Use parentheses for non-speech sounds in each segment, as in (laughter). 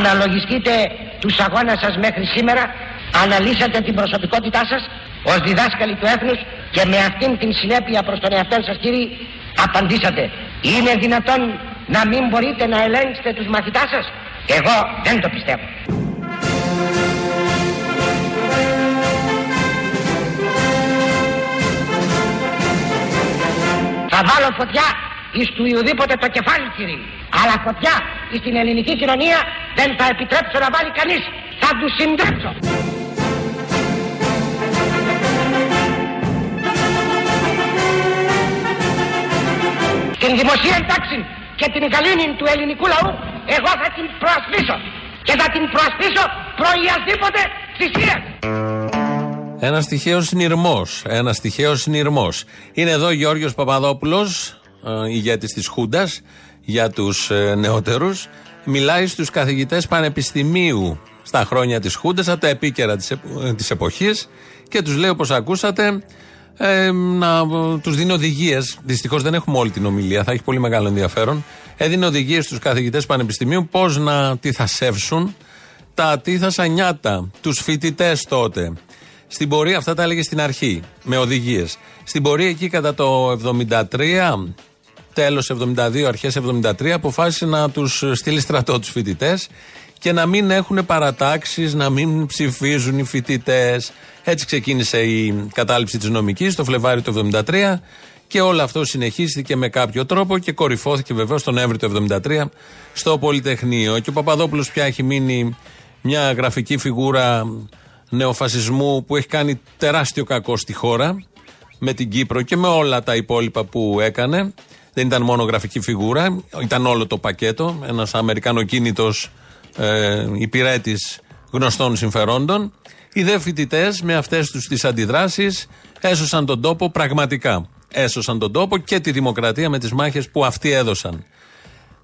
Αναλογιστείτε τους αγώνες σας μέχρι σήμερα, αναλύσατε την προσωπικότητά σας ως διδάσκαλοι του έθνους και με αυτήν την συνέπεια προς τον εαυτό σας κύριοι απαντήσατε. Είναι δυνατόν να μην μπορείτε να ελέγξετε τους μαθητάς σας; Εγώ δεν το πιστεύω. Θα βάλω φωτιά εις του ουδήποτε το κεφάλι κύριε. Αλλά φωτιά εις την ελληνική κοινωνία δεν θα επιτρέψω να βάλει κανείς. Θα τους συντρέψω. Την δημοσία τάξη και την γαλήνη του ελληνικού λαού εγώ θα την προασπίσω. Και θα την προασπίσω προϊασδήποτε θυσία. Ένα τυχαίο συνειρμός. Ένα τυχαίο συνειρμός. Είναι εδώ ο Γιώργο Παπαδόπουλος, ε, ηγέτης της Χούντας, για τους ε, νεότερους. Μιλάει στους καθηγητές πανεπιστημίου στα χρόνια της Χούντας, από τα επίκαιρα της ε, εποχής και τους λέει, όπως ακούσατε, ε, να τους δίνει οδηγίες. Δυστυχώς δεν έχουμε όλη την ομιλία, θα έχει πολύ μεγάλο ενδιαφέρον. Έδινε οδηγίες στους καθηγητές πανεπιστημίου πώς να τυθασεύσουν τα τύθασα νιάτα, τους φοιτητές τότε. Στην πορεία, αυτά τα έλεγε στην αρχή, με οδηγίες. Στην πορεία εκεί κατά το 73, τέλος 72, αρχές 73, αποφάσισε να τους στείλει στρατό τους φοιτητές και να μην έχουν παρατάξεις, να μην ψηφίζουν οι φοιτητές. Έτσι ξεκίνησε η κατάληψη της νομικής το Φλεβάρι του 73 και όλο αυτό συνεχίστηκε με κάποιο τρόπο και κορυφώθηκε βεβαίως τον Νοέμβριο του 73 στο Πολυτεχνείο. Και ο Παπαδόπουλος πια έχει μείνει μια γραφική φιγούρα νεοφασισμού που έχει κάνει τεράστιο κακό στη χώρα με την Κύπρο και με όλα τα υπόλοιπα που έκανε. Δεν ήταν μόνο γραφική φιγούρα, ήταν όλο το πακέτο. Ένας Αμερικανοκίνητος ε, υπηρέτης γνωστών συμφερόντων. Οι δε φοιτητές με αυτές τους τις αντιδράσεις έσωσαν τον τόπο πραγματικά. Έσωσαν τον τόπο και τη δημοκρατία με τις μάχες που αυτοί έδωσαν.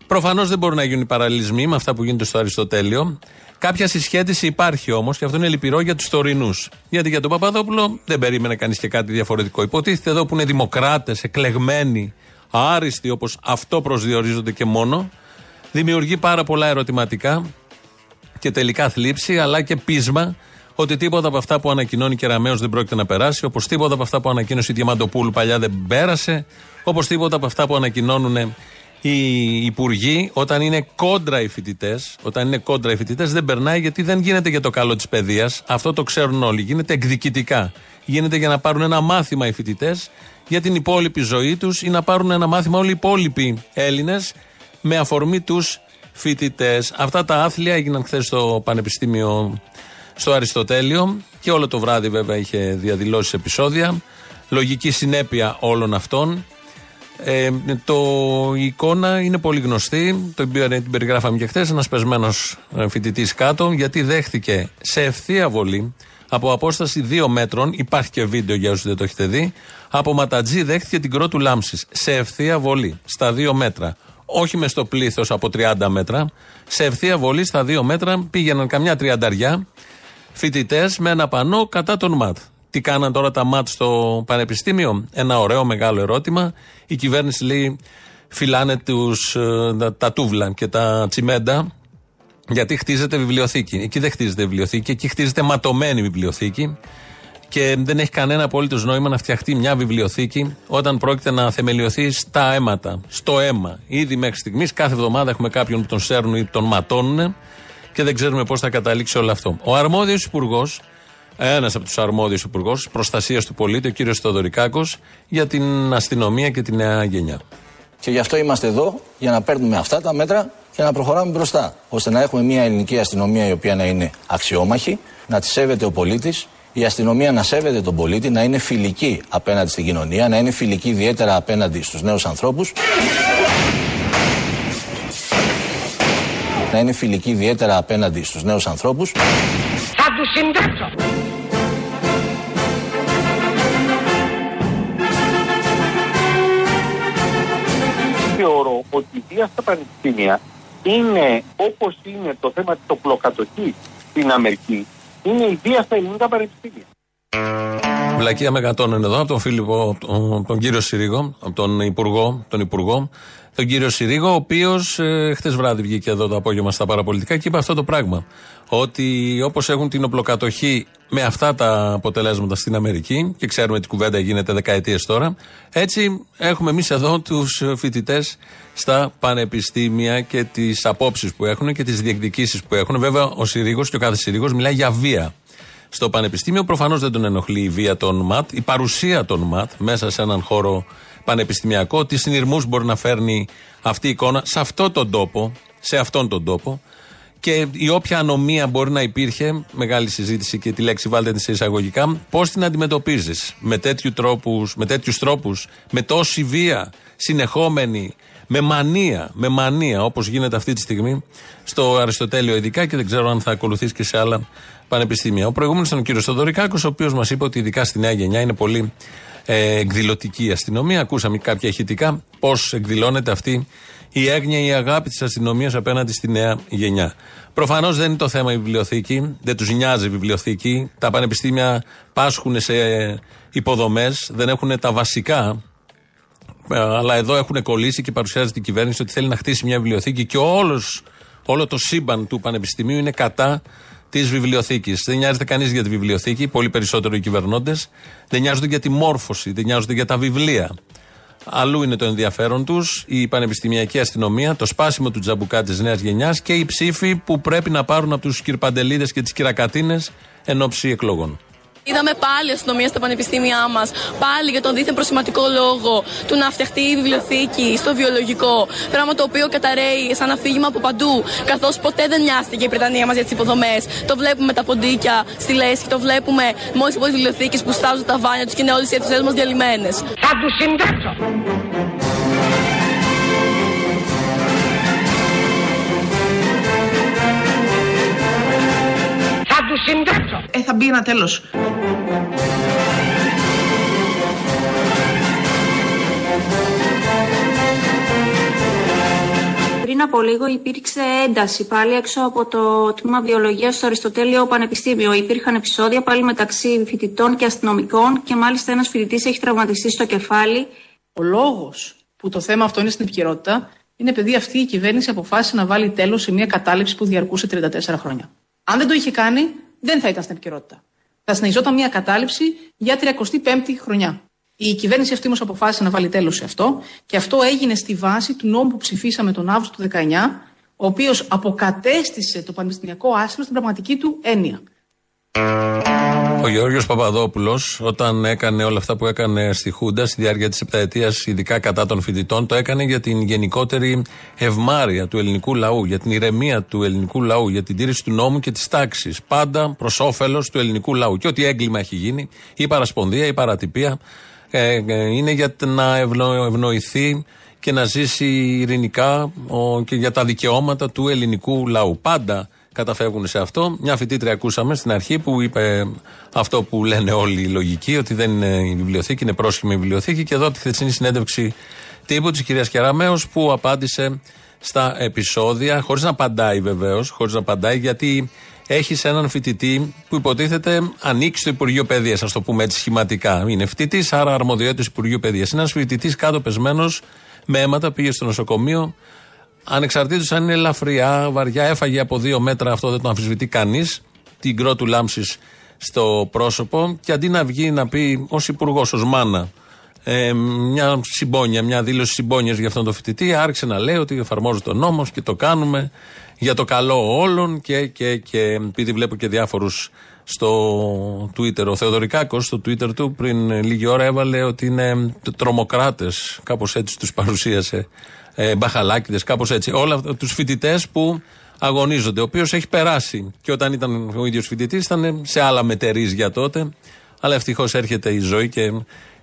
Προφανώς δεν μπορούν να γίνουν οι παραλληλισμοί με αυτά που γίνονται στο Αριστοτέλειο. Κάποια συσχέτιση υπάρχει όμως και αυτό είναι λυπηρό για τους τωρινούς. Γιατί για τον Παπαδόπουλο δεν περίμενε κανείς και κάτι διαφορετικό. Υποτίθεται εδώ που είναι δημοκράτες, εκλεγμένοι, άριστοι όπως αυτό προσδιορίζονται και μόνο, δημιουργεί πάρα πολλά ερωτηματικά και τελικά θλίψη, αλλά και πείσμα ότι τίποτα από αυτά που ανακοινώνει και Ραμαίο δεν πρόκειται να περάσει, όπως τίποτα από αυτά που ανακοίνωσε η Διαμαντοπούλου παλιά δεν πέρασε, όπως τίποτα από αυτά που ανακοινώνουν οι υπουργοί, όταν είναι κόντρα οι φοιτητές, όταν είναι κόντρα οι φοιτητές, δεν περνάει γιατί δεν γίνεται για το καλό της παιδείας. Αυτό το ξέρουν όλοι. Γίνεται εκδικητικά. Γίνεται για να πάρουν ένα μάθημα οι φοιτητές για την υπόλοιπη ζωή τους ή να πάρουν ένα μάθημα όλοι οι υπόλοιποι Έλληνες με αφορμή τους φοιτητές. Αυτά τα άθλια έγιναν χθες στο Πανεπιστήμιο στο Αριστοτέλειο και όλο το βράδυ βέβαια είχε διαδηλώσει επεισόδια. Λογική συνέπεια όλων αυτών. Ε, το, η εικόνα είναι πολύ γνωστή. Το, την περιγράφαμε και χθες. Ένας πεσμένος ε, φοιτητής κάτω, γιατί δέχτηκε σε ευθεία βολή από απόσταση 2 μέτρων. Υπάρχει και βίντεο για όσους δεν το έχετε δει. Από ματατζή δέχτηκε την κρότου λάμψης. Σε ευθεία βολή. Στα 2 μέτρα. Όχι μες στο πλήθος από 30 μέτρα. Σε ευθεία βολή στα 2 μέτρα πήγαιναν καμιά τριανταριά φοιτητές με ένα πανό κατά τον ΜΑΤ. Τι κάναν τώρα τα ΜΑΤ στο Πανεπιστήμιο, ένα ωραίο μεγάλο ερώτημα. Η κυβέρνηση λέει φυλάνε τους, ε, τα τούβλα και τα τσιμέντα γιατί χτίζεται βιβλιοθήκη. Εκεί δεν χτίζεται βιβλιοθήκη, εκεί χτίζεται ματωμένη βιβλιοθήκη και δεν έχει κανένα απολύτω νόημα να φτιαχτεί μια βιβλιοθήκη όταν πρόκειται να θεμελιωθεί στα αίματα, στο αίμα. Ήδη μέχρι στιγμής, κάθε εβδομάδα έχουμε κάποιον που τον σέρνουν ή τον ματώνουν και δεν ξέρουμε πώς θα καταλήξει όλο αυτό. Ο αρμόδιος υπουργός, ένας από τους αρμόδιους υπουργού προστασίας του πολίτη, ο κύριος Θοδωρικάκος, για την αστυνομία και τη νέα γενιά. Και γι' αυτό είμαστε εδώ, για να παίρνουμε αυτά τα μέτρα και να προχωράμε μπροστά. ώστε να έχουμε μια ελληνική αστυνομία η οποία να είναι αξιόμαχη, να τη σέβεται ο πολίτης, η αστυνομία να σέβεται τον πολίτη, να είναι φιλική απέναντι στην κοινωνία, να είναι φιλική ιδιαίτερα απέναντι στους νέους ανθρώπους να είναι φιλική ιδιαίτερα απέναντι στους νέους ανθρώπους. Θα τους συντάξω. Θεωρώ ότι η βία στα πανεπιστήμια είναι όπως είναι το θέμα της οπλοκατοχής στην Αμερική, είναι η βία στα ελληνικά πανεπιστήμια. Βλακία με είναι εδώ από τον Φίλιππο, τον, τον κύριο Συρίγο, από τον Υπουργό, τον Υπουργό, τον κύριο Συρίγο, ο οποίος ε, χτε βράδυ βγήκε εδώ το απόγευμα στα παραπολιτικά και είπε αυτό το πράγμα. Ότι όπως έχουν την οπλοκατοχή με αυτά τα αποτελέσματα στην Αμερική, και ξέρουμε τι κουβέντα γίνεται δεκαετίες τώρα, έτσι έχουμε εμείς εδώ τους φοιτητές στα πανεπιστήμια και τις απόψεις που έχουν και τις διεκδικήσεις που έχουν. Βέβαια, ο Συρίγο και ο κάθε Συρίγο μιλάει για βία στο πανεπιστήμιο. Προφανώς δεν τον ενοχλεί η βία των ΜΑΤ, η παρουσία των ΜΑΤ μέσα σε έναν χώρο πανεπιστημιακό, τι συνειρμούς μπορεί να φέρνει αυτή η εικόνα σε αυτόν τον τόπο, σε αυτόν τον τόπο. Και η όποια ανομία μπορεί να υπήρχε, μεγάλη συζήτηση και τη λέξη βάλτε τη σε εισαγωγικά, πώς την αντιμετωπίζεις με τέτοιου τρόπους, με τέτοιους τρόπους, με τόση βία, συνεχόμενη, με μανία, με μανία όπως γίνεται αυτή τη στιγμή στο Αριστοτέλειο ειδικά και δεν ξέρω αν θα ακολουθήσει και σε άλλα πανεπιστήμια. Ο προηγούμενος ήταν ο κύριος Θοδωρικάκος, ο οποίος μας είπε ότι ειδικά στη νέα γενιά είναι πολύ ε, εκδηλωτική η αστυνομία. Ακούσαμε κάποια ηχητικά πώς εκδηλώνεται αυτή η έγνοια, η αγάπη της αστυνομίας απέναντι στη νέα γενιά. Προφανώς δεν είναι το θέμα η βιβλιοθήκη, δεν τους νοιάζει η βιβλιοθήκη. Τα πανεπιστήμια πάσχουν σε υποδομές, δεν έχουν τα βασικά. Ε, αλλά εδώ έχουν κολλήσει και παρουσιάζεται η κυβέρνηση ότι θέλει να χτίσει μια βιβλιοθήκη και όλος, όλο το σύμπαν του πανεπιστημίου είναι κατά της βιβλιοθήκης. Δεν νοιάζεται κανείς για τη βιβλιοθήκη, πολύ περισσότερο οι κυβερνώντες. Δεν νοιάζονται για τη μόρφωση, δεν νοιάζονται για τα βιβλία. Αλλού είναι το ενδιαφέρον τους, η πανεπιστημιακή αστυνομία, το σπάσιμο του τζαμπουκά της νέας γενιάς και οι ψήφοι που πρέπει να πάρουν από τους κυρπαντελίδες και τις κυρακατίνες εν ώψη εκλογών. Είδαμε πάλι αστυνομία στα πανεπιστήμια μας, πάλι για τον δίθεν προσηματικό λόγο του να φτιαχτεί η βιβλιοθήκη στο βιολογικό. Πράγμα το οποίο καταραίει σαν αφήγημα από παντού, καθώς ποτέ δεν μοιάστηκε η Βρετανία μας για τις υποδομές. Το βλέπουμε τα ποντίκια στη Λέσχη, το βλέπουμε μόλις από τι βιβλιοθήκες που στάζουν τα βάνια τους και είναι όλες οι αίθουσε μας διαλυμένες. Θα τους συντάξω! Θα του συντάξω! Ε, θα μπει ένα τέλος. Πριν από λίγο υπήρξε ένταση πάλι έξω από το τμήμα βιολογίας στο Αριστοτέλειο Πανεπιστήμιο. Υπήρχαν επεισόδια πάλι μεταξύ φοιτητών και αστυνομικών και μάλιστα ένας φοιτητής έχει τραυματιστεί στο κεφάλι. Ο λόγος που το θέμα αυτό είναι στην επικαιρότητα είναι επειδή αυτή η κυβέρνηση αποφάσισε να βάλει τέλος σε μια κατάληψη που διαρκούσε 34 χρόνια. Αν δεν το είχε κάνει, δεν θα ήταν στην επικαιρότητα. Θα συνεχιζόταν μια κατάληψη για 35η χρονιά. Η κυβέρνηση αυτή όμως αποφάσισε να βάλει τέλος σε αυτό και αυτό έγινε στη βάση του νόμου που ψηφίσαμε τον Αύγουστο του 19, ο οποίος αποκατέστησε το πανεπιστημιακό άσυλο στην πραγματική του έννοια. Ο Γεώργιο Παπαδόπουλος, όταν έκανε όλα αυτά που έκανε στη Χούντα στη διάρκεια της επταετίας, ειδικά κατά των φοιτητών, το έκανε για την γενικότερη ευμάρεια του ελληνικού λαού, για την ηρεμία του ελληνικού λαού, για την τήρηση του νόμου και της τάξης. Πάντα προς όφελος του ελληνικού λαού. Και ό,τι έγκλημα έχει γίνει, η παρασπονδία, η παρατυπία, ε, ε, είναι για να ευνοηθεί και να ζήσει ειρηνικά και για τα δικαιώματα του ελληνικού λαού. Πάντα καταφεύγουν σε αυτό. Μια φοιτήτρια ακούσαμε στην αρχή που είπε αυτό που λένε όλοι οι λογικοί, ότι δεν είναι η βιβλιοθήκη, είναι πρόσχημη η βιβλιοθήκη. Και εδώ τη χθεσινή συνέντευξη τύπου της κυρίας Κεραμέως που απάντησε στα επεισόδια, χωρίς να απαντάει βεβαίως, χωρίς να απαντάει, γιατί έχει έναν φοιτητή που υποτίθεται ανήκει στο Υπουργείο Παιδείας, ας το πούμε έτσι σχηματικά. Είναι φοιτητής, άρα αρμοδιότητα του Υπουργείου Παιδείας. Είναι ένας φοιτητής κάτω πεσμένος με αίματα, πήγε στο νοσοκομείο, Ανεξαρτήτως αν είναι ελαφριά, βαριά, έφαγε από δύο μέτρα, αυτό δεν το αμφισβητεί κανείς. Την κρότου λάμψης στο πρόσωπο. Και αντί να βγει να πει ως υπουργός, ως μάνα, ε, μια συμπόνια, μια δήλωση συμπόνιας για αυτόν τον φοιτητή, άρχισε να λέει ότι εφαρμόζει τον νόμος και το κάνουμε για το καλό όλων και, και, και επειδή βλέπω και διάφορους στο Twitter. Ο Θεοδωρικάκος στο Twitter του πριν λίγη ώρα έβαλε ότι είναι τρομοκράτες, κάπως έτσι τους παρουσίασε ε, μπαχαλάκιδες, κάπως έτσι. Όλα τους φοιτητές που αγωνίζονται. Ο οποίος έχει περάσει. Και όταν ήταν ο ίδιος φοιτητής ήταν σε άλλα μετερίζια τότε. Αλλά ευτυχώς έρχεται η ζωή και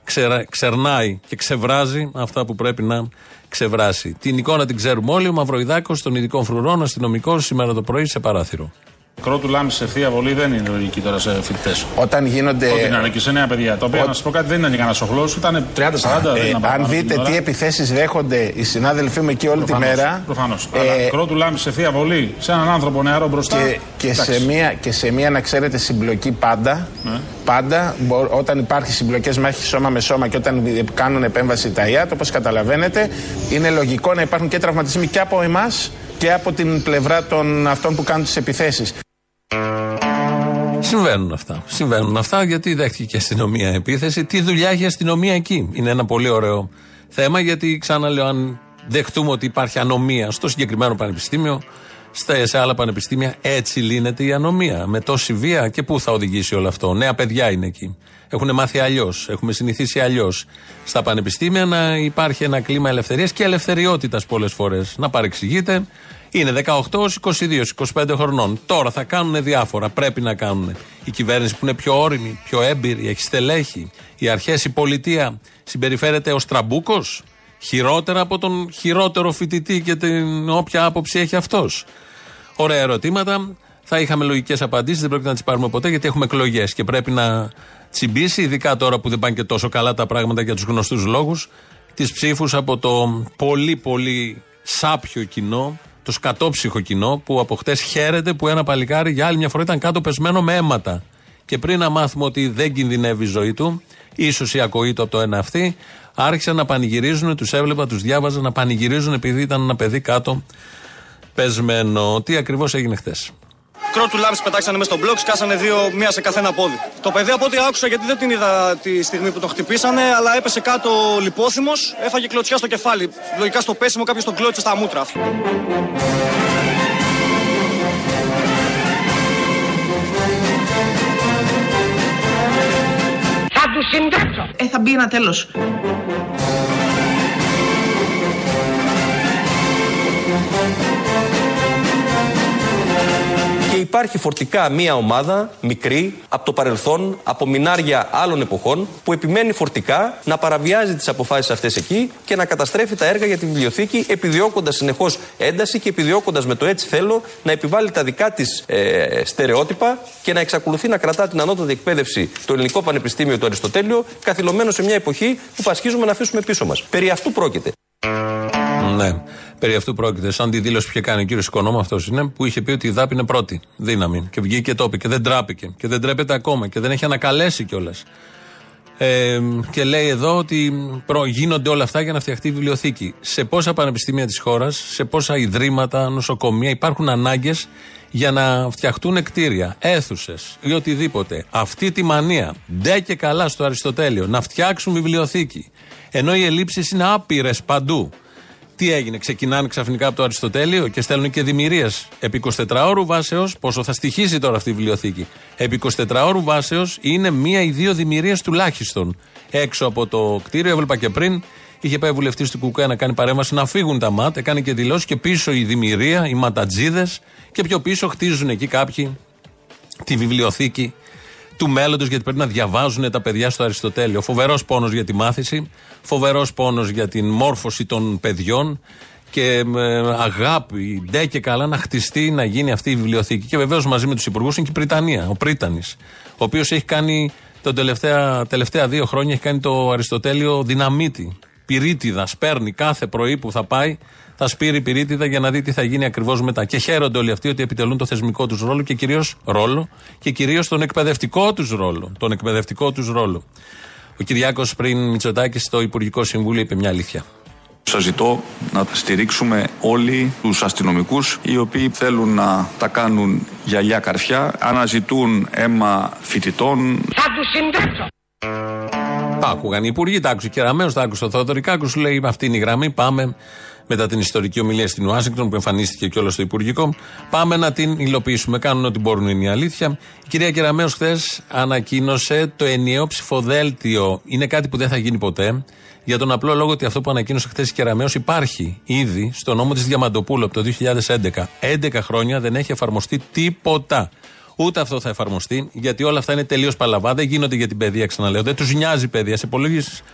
ξερα, ξερνάει και ξεβράζει αυτά που πρέπει να ξεβράσει. Την εικόνα την ξέρουμε όλοι. Ο Μαυροϊδάκος των ειδικών φρουρών, αστυνομικός, σήμερα το πρωί σε παράθυρο. Κρότου λάμη σε θεία βολή δεν είναι λογική τώρα σε φοιτητές. Όταν γίνονται. Ό,τι να είναι και σε νέα παιδιά. Το οποίο να σα πω κάτι δεν ήταν κανένας οχλός, ήταν 30-40. Ε, αν δείτε τι επιθέσεις δέχονται οι συνάδελφοί μου εκεί όλη προφανώς, τη μέρα. Προφανώς. Ε, κρότου λάμη σε θεία βολή σε έναν άνθρωπο νεαρό μπροστά. Και, και, σε μία, και σε μία, να ξέρετε, συμπλοκή πάντα. Ναι. Πάντα, μπο- όταν υπάρχει συμπλοκές μάχη σώμα με σώμα και όταν κάνουν επέμβαση τα ΙΑΤ, όπως καταλαβαίνετε, είναι λογικό να υπάρχουν και τραυματισμοί και από εμάς και από την πλευρά των αυτών που κάνουν τις επιθέσεις. Συμβαίνουν αυτά. Συμβαίνουν αυτά γιατί δέχτηκε και η αστυνομία επίθεση. Τι δουλειά έχει η αστυνομία εκεί; Είναι ένα πολύ ωραίο θέμα γιατί ξαναλέω, αν δεχτούμε ότι υπάρχει ανομία στο συγκεκριμένο πανεπιστήμιο, στα- σε άλλα πανεπιστήμια έτσι λύνεται η ανομία. Με τόση βία και πού θα οδηγήσει όλο αυτό; Νέα παιδιά είναι εκεί. Έχουν μάθει αλλιώς. Έχουμε συνηθίσει αλλιώς. Στα πανεπιστήμια να υπάρχει ένα κλίμα ελευθερίας και ελευθεριότητας πολλές φορές. Να παρεξηγείτε. Είναι 18 ως 22, 25 χρονών. Τώρα θα κάνουν διάφορα. Πρέπει να κάνουν. Η κυβέρνηση που είναι πιο όρημη, πιο έμπειρη, έχει στελέχη. Οι αρχές, η πολιτεία συμπεριφέρεται ως τραμπούκος. Χειρότερα από τον χειρότερο φοιτητή και την όποια άποψη έχει αυτός. Ωραία ερωτήματα. Θα είχαμε λογικές απαντήσεις, δεν πρόκειται να τις πάρουμε ποτέ γιατί έχουμε εκλογές και πρέπει να τσιμπήσει, ειδικά τώρα που δεν πάνε και τόσο καλά τα πράγματα για τους γνωστούς λόγους, τις ψήφους από το πολύ πολύ σάπιο κοινό, το σκατόψυχο κοινό που από χτες χαίρεται που ένα παλικάρι για άλλη μια φορά ήταν κάτω πεσμένο με αίματα. Και πριν να μάθουμε ότι δεν κινδυνεύει η ζωή του, ίσως η ακοή του από το ένα αυτή, άρχισαν να πανηγυρίζουν, τους έβλεπα, τους διάβαζα να πανηγυρίζουν επειδή ήταν ένα παιδί κάτω πεσμένο. Τι ακριβώς έγινε χθε. Κρότου λάμψη πετάξανε μέσα στο μπλοκ, σκάσανε δύο, μία σε καθένα πόδι. Το παιδί από ό,τι άκουσα, γιατί δεν την είδα τη στιγμή που τον χτυπήσανε, αλλά έπεσε κάτω λιπόθυμος, έφαγε κλωτσιά στο κεφάλι. Λογικά στο πέσιμο κάποιος τον κλώτσε στα μούτρα. Θα τους συντάξω. Ε, θα μπει ένα τέλος. Υπάρχει φορτικά μία ομάδα μικρή από το παρελθόν, από μινάρια άλλων εποχών, που επιμένει φορτικά να παραβιάζει τις αποφάσεις αυτές εκεί και να καταστρέφει τα έργα για τη βιβλιοθήκη, επιδιώκοντας συνεχώς ένταση και επιδιώκοντας με το έτσι θέλω να επιβάλλει τα δικά της ε, στερεότυπα και να εξακολουθεί να κρατά την ανώτατη εκπαίδευση, το Ελληνικό Πανεπιστήμιο του Αριστοτέλειο, καθυλωμένο σε μια εποχή που πασχίζουμε να αφήσουμε πίσω μας. Περί αυτού πρόκειται. Ναι, περί αυτού πρόκειται. Σαν τη δήλωση που είχε κάνει ο κύριος Οικονόμου, αυτός είναι, που είχε πει ότι η ΔΑΠ είναι πρώτη δύναμη. Και βγήκε και το είπε και δεν τράπηκε. Και δεν τρέπεται ακόμα και δεν έχει ανακαλέσει κιόλας. Ε, και λέει εδώ ότι προ, γίνονται όλα αυτά για να φτιαχτεί η βιβλιοθήκη. Σε πόσα πανεπιστήμια της χώρας, σε πόσα ιδρύματα, νοσοκομεία υπάρχουν ανάγκες για να φτιαχτούν κτίρια, αίθουσες ή οτιδήποτε. Αυτή τη μανία, ντε και καλά στο Αριστοτέλειο, να φτιάξουν βιβλιοθήκη. Ενώ οι ελλείψεις είναι άπειρες παντού. Τι έγινε, ξεκινάνε ξαφνικά από το Αριστοτέλειο και στέλνουν και δημιουργίες. Επί 24 ώρου βάσεως, πόσο θα στοιχήσει τώρα αυτή η βιβλιοθήκη. Επί 24 ώρου βάσεως είναι μία ή δύο δημιουργίες τουλάχιστον. Έξω από το κτίριο, έβλεπα και πριν, είχε πάει βουλευτής του Κουκουέ να κάνει παρέμβαση να φύγουν τα ΜΑΤ, έκανε και δηλώσεις και πίσω η δημιουργία, οι ματατζίδες και πιο πίσω χτίζουν εκεί κάποιοι τη βιβλιοθήκη του μέλλοντος, γιατί πρέπει να διαβάζουν τα παιδιά στο Αριστοτέλειο. Φοβερός πόνος για τη μάθηση, φοβερός πόνος για την μόρφωση των παιδιών και με αγάπη, ντε και καλά να χτιστεί, να γίνει αυτή η βιβλιοθήκη. Και βεβαίως μαζί με τους υπουργούς είναι και η Πριτανία, ο Πρίτανης, ο οποίος έχει κάνει τον τελευταία, τελευταία δύο χρόνια έχει κάνει το Αριστοτέλειο δυναμίτη. Πυρίτιδας, σπέρνει κάθε πρωί που θα πάει, θα σπείρει πυρίτιδα για να δει τι θα γίνει ακριβώς μετά. Και χαίρονται όλοι αυτοί ότι επιτελούν το θεσμικό τους ρόλο και κυρίως ρόλο και κυρίως τον εκπαιδευτικό τους ρόλο. Τον εκπαιδευτικό τους ρόλο. Ο Κυριάκος πριν Μητσοτάκης στο Υπουργικό Συμβούλιο είπε μια αλήθεια. Σας ζητώ να στηρίξουμε όλοι τους αστυνομικούς οι οποίοι θέλουν να τα κάνουν γυαλιά καρφιά, αναζητούν αίμα φοιτητών. Θα τους συντάξω. Τα άκουγαν οι υπουργοί, τα άκουσε και Ραμαίο, τα άκουσε ο Θεοδωρικάκου, σου λέει αυτή είναι η γραμμή, πάμε μετά την ιστορική ομιλία στην Ουάσιγκτον που εμφανίστηκε και όλο στο Υπουργικό. Πάμε να την υλοποιήσουμε. Κάνουν ό,τι μπορούν, είναι η αλήθεια. Η κυρία Κεραμέο χθες ανακοίνωσε το ενιαίο ψηφοδέλτιο. Είναι κάτι που δεν θα γίνει ποτέ. Για τον απλό λόγο ότι αυτό που ανακοίνωσε χθες η Κεραμέο υπάρχει ήδη στο νόμο της Διαμαντοπούλου από το 2011. 11 χρόνια δεν έχει εφαρμοστεί τίποτα. Ούτε αυτό θα εφαρμοστεί, γιατί όλα αυτά είναι τελείως παλαβά. Δεν γίνονται για την παιδεία, ξαναλέω. Δεν τους νοιάζει η παιδεία. Σε,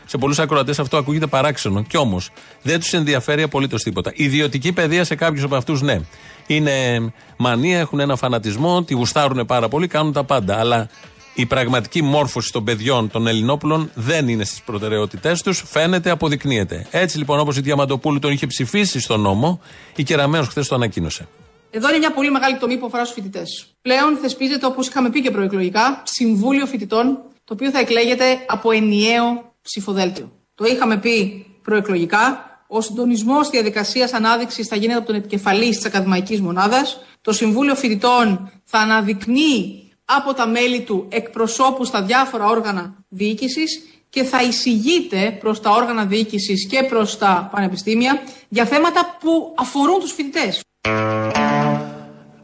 σε πολλούς ακροατές αυτό ακούγεται παράξενο. Κι όμως δεν τους ενδιαφέρει απολύτως τίποτα. Ιδιωτική παιδεία σε κάποιους από αυτούς, ναι. Είναι μανία, έχουν ένα φανατισμό, τη γουστάρουν πάρα πολύ, κάνουν τα πάντα. Αλλά η πραγματική μόρφωση των παιδιών των Ελληνόπουλων δεν είναι στις προτεραιότητές τους. Φαίνεται, αποδεικνύεται. Έτσι λοιπόν, όπως η Διαμαντοπούλου τον είχε ψηφίσει στον νόμο, η Κεραμέο χθες το ανακοίνωσε. Εδώ είναι μια πολύ μεγάλη τομή που αφορά στους φοιτητές. Πλέον θεσπίζεται, όπως είχαμε πει και προεκλογικά, Συμβούλιο Φοιτητών, το οποίο θα εκλέγεται από ενιαίο ψηφοδέλτιο. Το είχαμε πει προεκλογικά. Ο συντονισμός διαδικασίας ανάδειξης θα γίνεται από τον επικεφαλής της ακαδημαϊκής μονάδας. Το Συμβούλιο Φοιτητών θα αναδεικνύει από τα μέλη του εκπροσώπου στα διάφορα όργανα διοίκησης και θα εισηγείται προς τα όργανα διοίκησης και προς τα πανεπιστήμια για θέματα που αφορούν τους φοιτητές.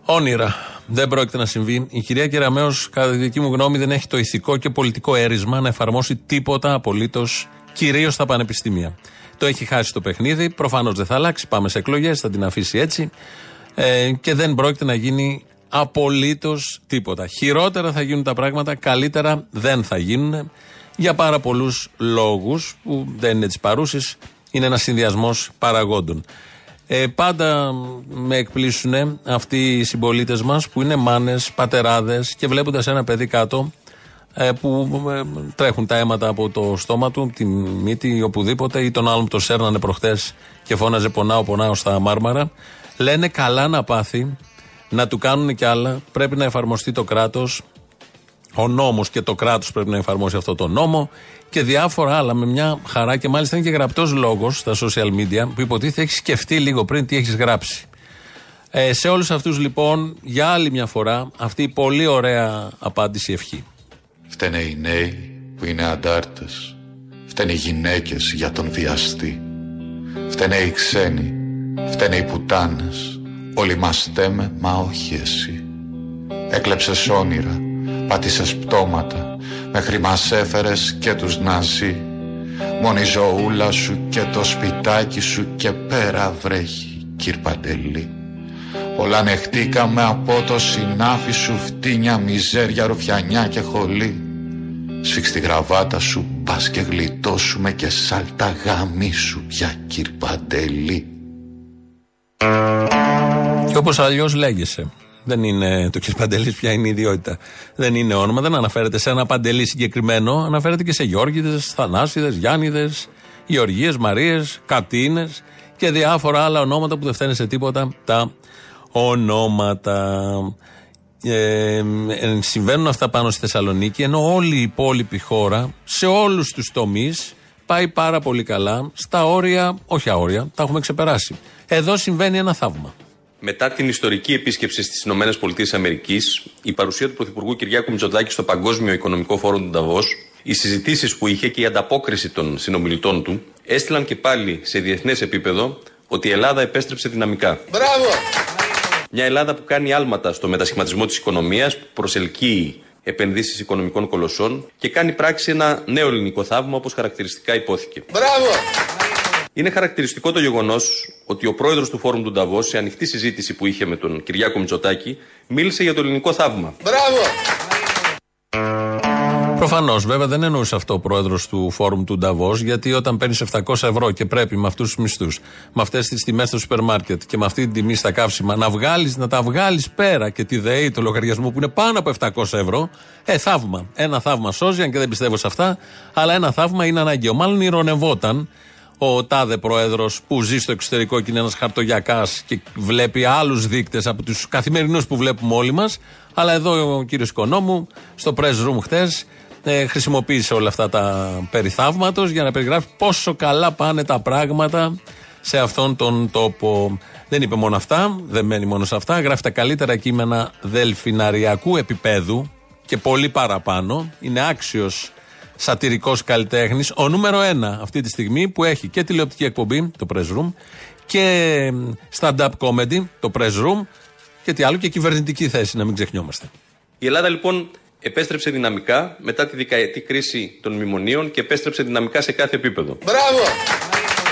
Όνειρα. Δεν πρόκειται να συμβεί. Η κυρία Κεραμέο, κατά τη δική μου γνώμη, δεν έχει το ηθικό και πολιτικό έρισμα να εφαρμόσει τίποτα απολύτως, κυρίως στα πανεπιστήμια. Το έχει χάσει το παιχνίδι. Προφανώς δεν θα αλλάξει. Πάμε σε εκλογές, θα την αφήσει έτσι. Ε, και δεν πρόκειται να γίνει απολύτως τίποτα. Χειρότερα θα γίνουν τα πράγματα, καλύτερα δεν θα γίνουν για πάρα πολλούς λόγους που δεν είναι της παρούσης, είναι ένας συνδυασμός παραγόντων. Ε, πάντα με εκπλήσουν αυτοί οι συμπολίτες μας που είναι μάνες, πατεράδες και βλέποντας ένα παιδί κάτω ε, που ε, τρέχουν τα αίματα από το στόμα του, τη μύτη, οπουδήποτε, ή τον άλλον που το σέρνανε προχθέ και φώναζε Πονάω, πονάω στα μάρμαρα. Λένε καλά να πάθει να του κάνουν κι άλλα. Πρέπει να εφαρμοστεί το κράτος. Ο νόμος και το κράτος πρέπει να εφαρμόσει αυτό το νόμο και διάφορα άλλα με μια χαρά. Και μάλιστα είναι και γραπτός λόγος στα social media που υποτίθεται έχει σκεφτεί λίγο πριν τι έχεις γράψει. Ε, σε όλους αυτούς λοιπόν, για άλλη μια φορά, αυτή η πολύ ωραία απάντηση ευχή. Φταίνε οι νέοι που είναι αντάρτες. Φταίνε οι γυναίκες για τον βιαστή. Φταίνε οι ξένοι. Φταίνε οι πουτάνες Όλοι μας στέμε, μα όχι εσύ. Έκλεψες όνειρα, πάτησες πτώματα, μέχρι μας έφερες και τους ναζί. Μόνη ζωούλα σου και το σπιτάκι σου και πέρα βρέχει, κύρ Παντελή. Πολλά νεχτήκαμε από το συνάφι σου φτύνια, μιζέρια, ρουφιανιά και χολή. Σφίξ τη γραβάτα σου, πας και γλιτώσουμε και σάλτα γάμι σου πια κύρ Παντελή. Και όπως αλλιώς λέγεσαι. Δεν είναι το κ. Παντελής πια είναι ιδιότητα. Δεν είναι όνομα, δεν αναφέρεται σε ένα Παντελή συγκεκριμένο. Αναφέρεται και σε Γιώργηδες, Θανάσιδες, Γιάννηδες, Γεωργίες, Μαρίες, Κατίνες και διάφορα άλλα ονόματα που δεν φταίνουν σε τίποτα τα ονόματα. Ε, ε, συμβαίνουν αυτά πάνω στη Θεσσαλονίκη ενώ όλη η υπόλοιπη χώρα σε όλους τους τομείς πάει πάρα πολύ καλά στα όρια, όχι αόρια, τα έχουμε ξεπεράσει. Εδώ συμβαίνει ένα θαύμα. Μετά την ιστορική επίσκεψη στις ΗΠΑ, η παρουσία του Πρωθυπουργού Κυριάκου Μητσοτάκη στο Παγκόσμιο Οικονομικό Φόρουμ του Νταβός, οι συζητήσεις που είχε και η ανταπόκριση των συνομιλητών του έστειλαν και πάλι σε διεθνές επίπεδο ότι η Ελλάδα επέστρεψε δυναμικά. Μπράβο! Μια Ελλάδα που κάνει άλματα στο μετασχηματισμό της οικονομίας, που προσελκύει επενδύσεις οικονομικών κολοσσών και κάνει πράξη ένα νέο ελληνικό θαύμα όπως χαρακτηριστικά υπόθηκε. Μπράβο! Είναι χαρακτηριστικό το γεγονός ότι ο πρόεδρος του Φόρουμ του Νταβός, σε ανοιχτή συζήτηση που είχε με τον Κυριάκο Μητσοτάκη, μίλησε για το ελληνικό θαύμα. Μπράβο! Προφανώς, βέβαια, δεν εννοούσε αυτό ο πρόεδρος του Φόρουμ του Νταβός, γιατί όταν παίρνεις 700 ευρώ και πρέπει με αυτούς τους μισθούς, με αυτές τις τιμές στο σούπερ μάρκετ και με αυτή την τιμή στα καύσιμα να, βγάλεις, να τα βγάλεις πέρα και τη ΔΕΗ, το λογαριασμό που είναι πάνω από 700 ευρώ, ε, θαύμα. Ένα θαύμα σώζει, αν και δεν πιστεύω σε αυτά, αλλά ένα θαύμα είναι αναγκαίο. Μάλλον ηρωνευόταν ο τάδε πρόεδρος που ζει στο εξωτερικό και είναι ένας χαρτογιακάς και βλέπει άλλους δείκτες από τους καθημερινούς που βλέπουμε όλοι μας. Αλλά εδώ ο κύριος Οικονόμου στο press room χτες ε, χρησιμοποίησε όλα αυτά τα περιθαύματος για να περιγράψει πόσο καλά πάνε τα πράγματα σε αυτόν τον τόπο. Δεν είπε μόνο αυτά, δεν μένει μόνο σε αυτά. Γράφει τα καλύτερα κείμενα δελφιναριακού επίπεδου και πολύ παραπάνω. Είναι άξιος σατυρικός καλλιτέχνης, ο νούμερο ένα αυτή τη στιγμή που έχει και τηλεοπτική εκπομπή, το Press Room, και stand-up comedy, το Press Room, και τι άλλο, και κυβερνητική θέση, να μην ξεχνιόμαστε. Η Ελλάδα λοιπόν επέστρεψε δυναμικά μετά τη δικαετή κρίση των μνημονίων και επέστρεψε δυναμικά σε κάθε επίπεδο. Μπράβο!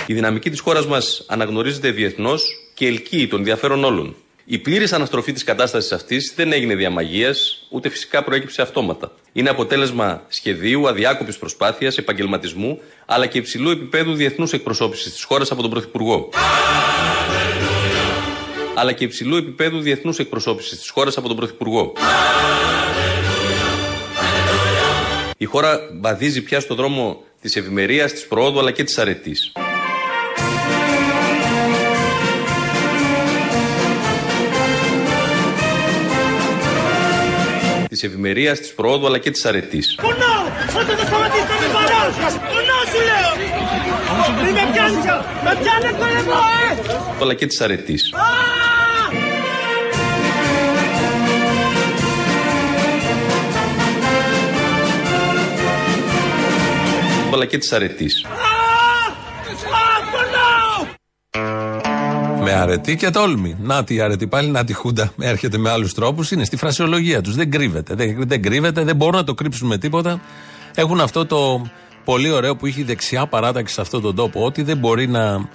Η δυναμική της χώρας μας αναγνωρίζεται διεθνώς και ελκύει των ενδιαφέρον όλων. Η πλήρης αναστροφή της κατάστασης αυτής δεν έγινε διαμαγεία, ούτε φυσικά προέκυψε αυτόματα. Είναι αποτέλεσμα σχεδίου, αδιάκοπης προσπάθειας, επαγγελματισμού, αλλά και υψηλού επίπεδου διεθνούς εκπροσώπησης της χώρας από τον Πρωθυπουργό. Αλλά και υψηλού επίπεδου διεθνούς εκπροσώπησης της χώρας από τον Πρωθυπουργό. Η χώρα βαδίζει πια στο δρόμο της ευημερίας, της προόδου αλλά και της αρετής. Τη ευημερίας, της προόδου αλλά και της αρετής. Πονάω! Όταν δεν σταματήσεις θα με παράω! Πονάω σου λέω! Μην με πιάνεις! Με πιάνεις το λαιμό, ε! Αλλά και της αρετής. Αλλά και της αρετής. Με αρετή και τόλμη. Να τη αρετή πάλι, να τη χούντα. Έρχεται με άλλους τρόπους. Είναι στη φρασιολογία τους. Δεν κρύβεται. Δεν, δεν κρύβεται, δεν μπορούν να το κρύψουν με τίποτα. Έχουν αυτό το πολύ ωραίο που έχει η δεξιά παράταξη σε αυτόν τον τόπο. Ότι δεν μπορεί να,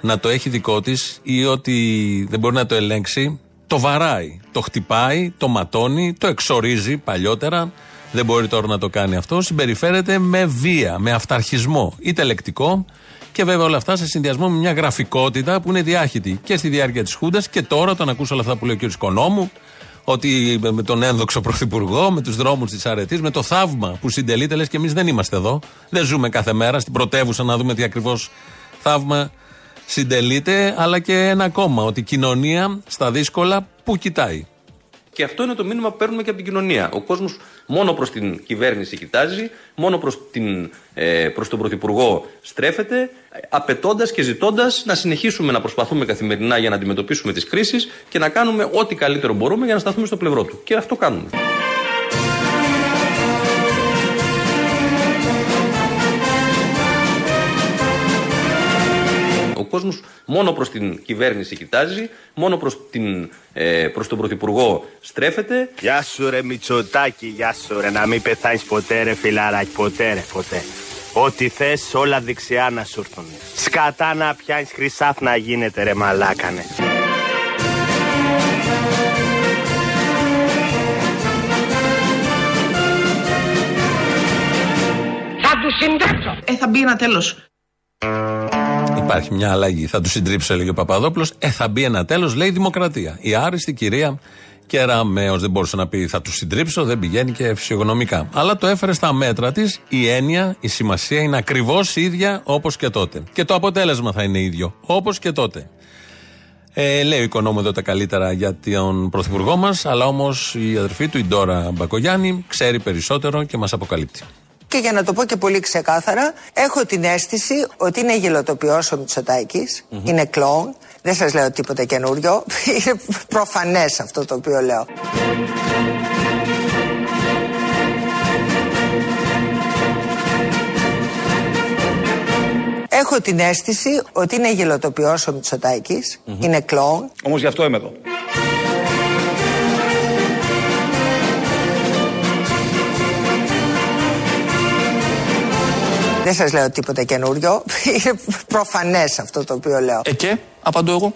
να το έχει δικό της ή ότι δεν μπορεί να το ελέγξει. Το βαράει. Το χτυπάει, το ματώνει, το εξορίζει παλιότερα. Δεν μπορεί τώρα να το κάνει αυτό. Συμπεριφέρεται με βία, με αυταρχισμό. Είτε λεκτικό, και βέβαια όλα αυτά σε συνδυασμό με μια γραφικότητα που είναι διάχυτη και στη διάρκεια της Χούντας και τώρα, όταν ακούσω όλα αυτά που λέει ο κ. Οικονόμου, ότι με τον ένδοξο πρωθυπουργό, με τους δρόμους της αρετής, με το θαύμα που συντελείται, λες και εμείς δεν είμαστε εδώ. Δεν ζούμε κάθε μέρα στην πρωτεύουσα να δούμε τι ακριβώς θαύμα συντελείται, αλλά και ένα ακόμα, ότι η κοινωνία στα δύσκολα που κοιτάει. Και αυτό είναι το μήνυμα που παίρνουμε και από την κοινωνία. Ο κόσμος μόνο προς την κυβέρνηση κοιτάζει, μόνο προς ε, προς τον Πρωθυπουργό στρέφεται, απαιτώντας και ζητώντας να συνεχίσουμε να προσπαθούμε καθημερινά για να αντιμετωπίσουμε τις κρίσεις και να κάνουμε ό,τι καλύτερο μπορούμε για να σταθούμε στο πλευρό του. Και αυτό κάνουμε. Ο κόσμος μόνο προς την κυβέρνηση κοιτάζει, μόνο προς, την, ε, προς τον Πρωθυπουργό στρέφεται. Γεια σου ρε Μητσοτάκη, γεια σου ρε, να μην πεθάνεις ποτέ ρε φιλαράκι, ποτέ ρε, ποτέ. Ό,τι θες όλα δεξιά να σου έρθουν. Σκατά να πιάνεις χρυσάφ να γίνεται ρε μαλάκανε. Θα τους συντρέψω. Ε, θα μπει ένα τέλος. Υπάρχει μια αλλαγή. Θα τους συντρίψω, έλεγε ο Παπαδόπουλος. Ε, θα μπει ένα τέλος, λέει Δημοκρατία. Η άριστη κυρία Κεραμέο δεν μπορούσε να πει θα τους συντρίψω, δεν πηγαίνει και φυσιογνωμικά. Αλλά το έφερε στα μέτρα της. Η έννοια, η σημασία είναι ακριβώς ίδια όπως και τότε. Και το αποτέλεσμα θα είναι ίδιο. Όπως και τότε. Ε, λέει ο οικονόμο εδώ τα καλύτερα για τον πρωθυπουργό μας, αλλά όμως η αδερφή του, η Ντόρα Μπακογιάννη, ξέρει περισσότερο και μας αποκαλύπτει. Και για να το πω και πολύ ξεκάθαρα, έχω την αίσθηση ότι είναι γελοτοποιός ο μητσοτακης είναι κλόουν. Δεν σας λέω τίποτα καινούριο. (laughs) Είναι προφανές αυτό το οποίο λέω. Έχω την αίσθηση ότι είναι γελοτοποιός ο μητσοτακης είναι κλόουν. Όμως γι' αυτό είμαι εδώ. Δεν σας λέω τίποτα καινούριο. (laughs) Είναι προφανές αυτό το οποίο λέω. Ε και, απαντώ εγώ.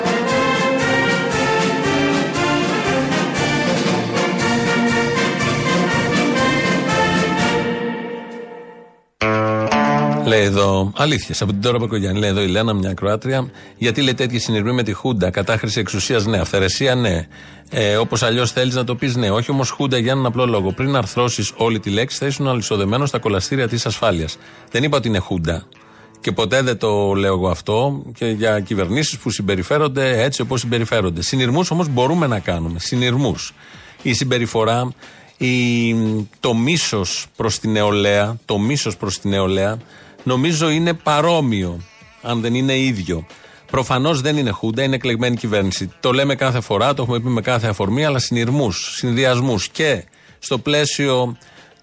Λέει εδώ, αλήθεια, από την τώρα Πακογιάννη. Λέει εδώ η Λένα, μια Κροάτρια. Γιατί λέει τέτοιοι συνειρμοί με τη Χούντα, κατάχρηση εξουσίας, ναι, αυθαιρεσία, ναι. Ε, Όπως αλλιώς θέλεις να το πεις, ναι. Όχι όμως Χούντα για έναν απλό λόγο. Πριν αρθρώσεις όλη τη λέξη, θα ήσουν αλυσοδεμένος στα κολαστήρια της ασφάλειας. Δεν είπα ότι είναι Χούντα. Και ποτέ δεν το λέω εγώ αυτό και για κυβερνήσεις που συμπεριφέρονται έτσι όπως συμπεριφέρονται. Συνειρμούς όμως μπορούμε να κάνουμε. Συνειρμούς. Η συμπεριφορά, η, το μίσος προς την νεολαία, το μίσος προς την νεολαία, νομίζω είναι παρόμοιο, αν δεν είναι ίδιο. Προφανώς δεν είναι Χούντα, είναι εκλεγμένη κυβέρνηση. Το λέμε κάθε φορά, το έχουμε πει με κάθε αφορμή, αλλά συνειρμούς, συνδυασμούς και στο πλαίσιο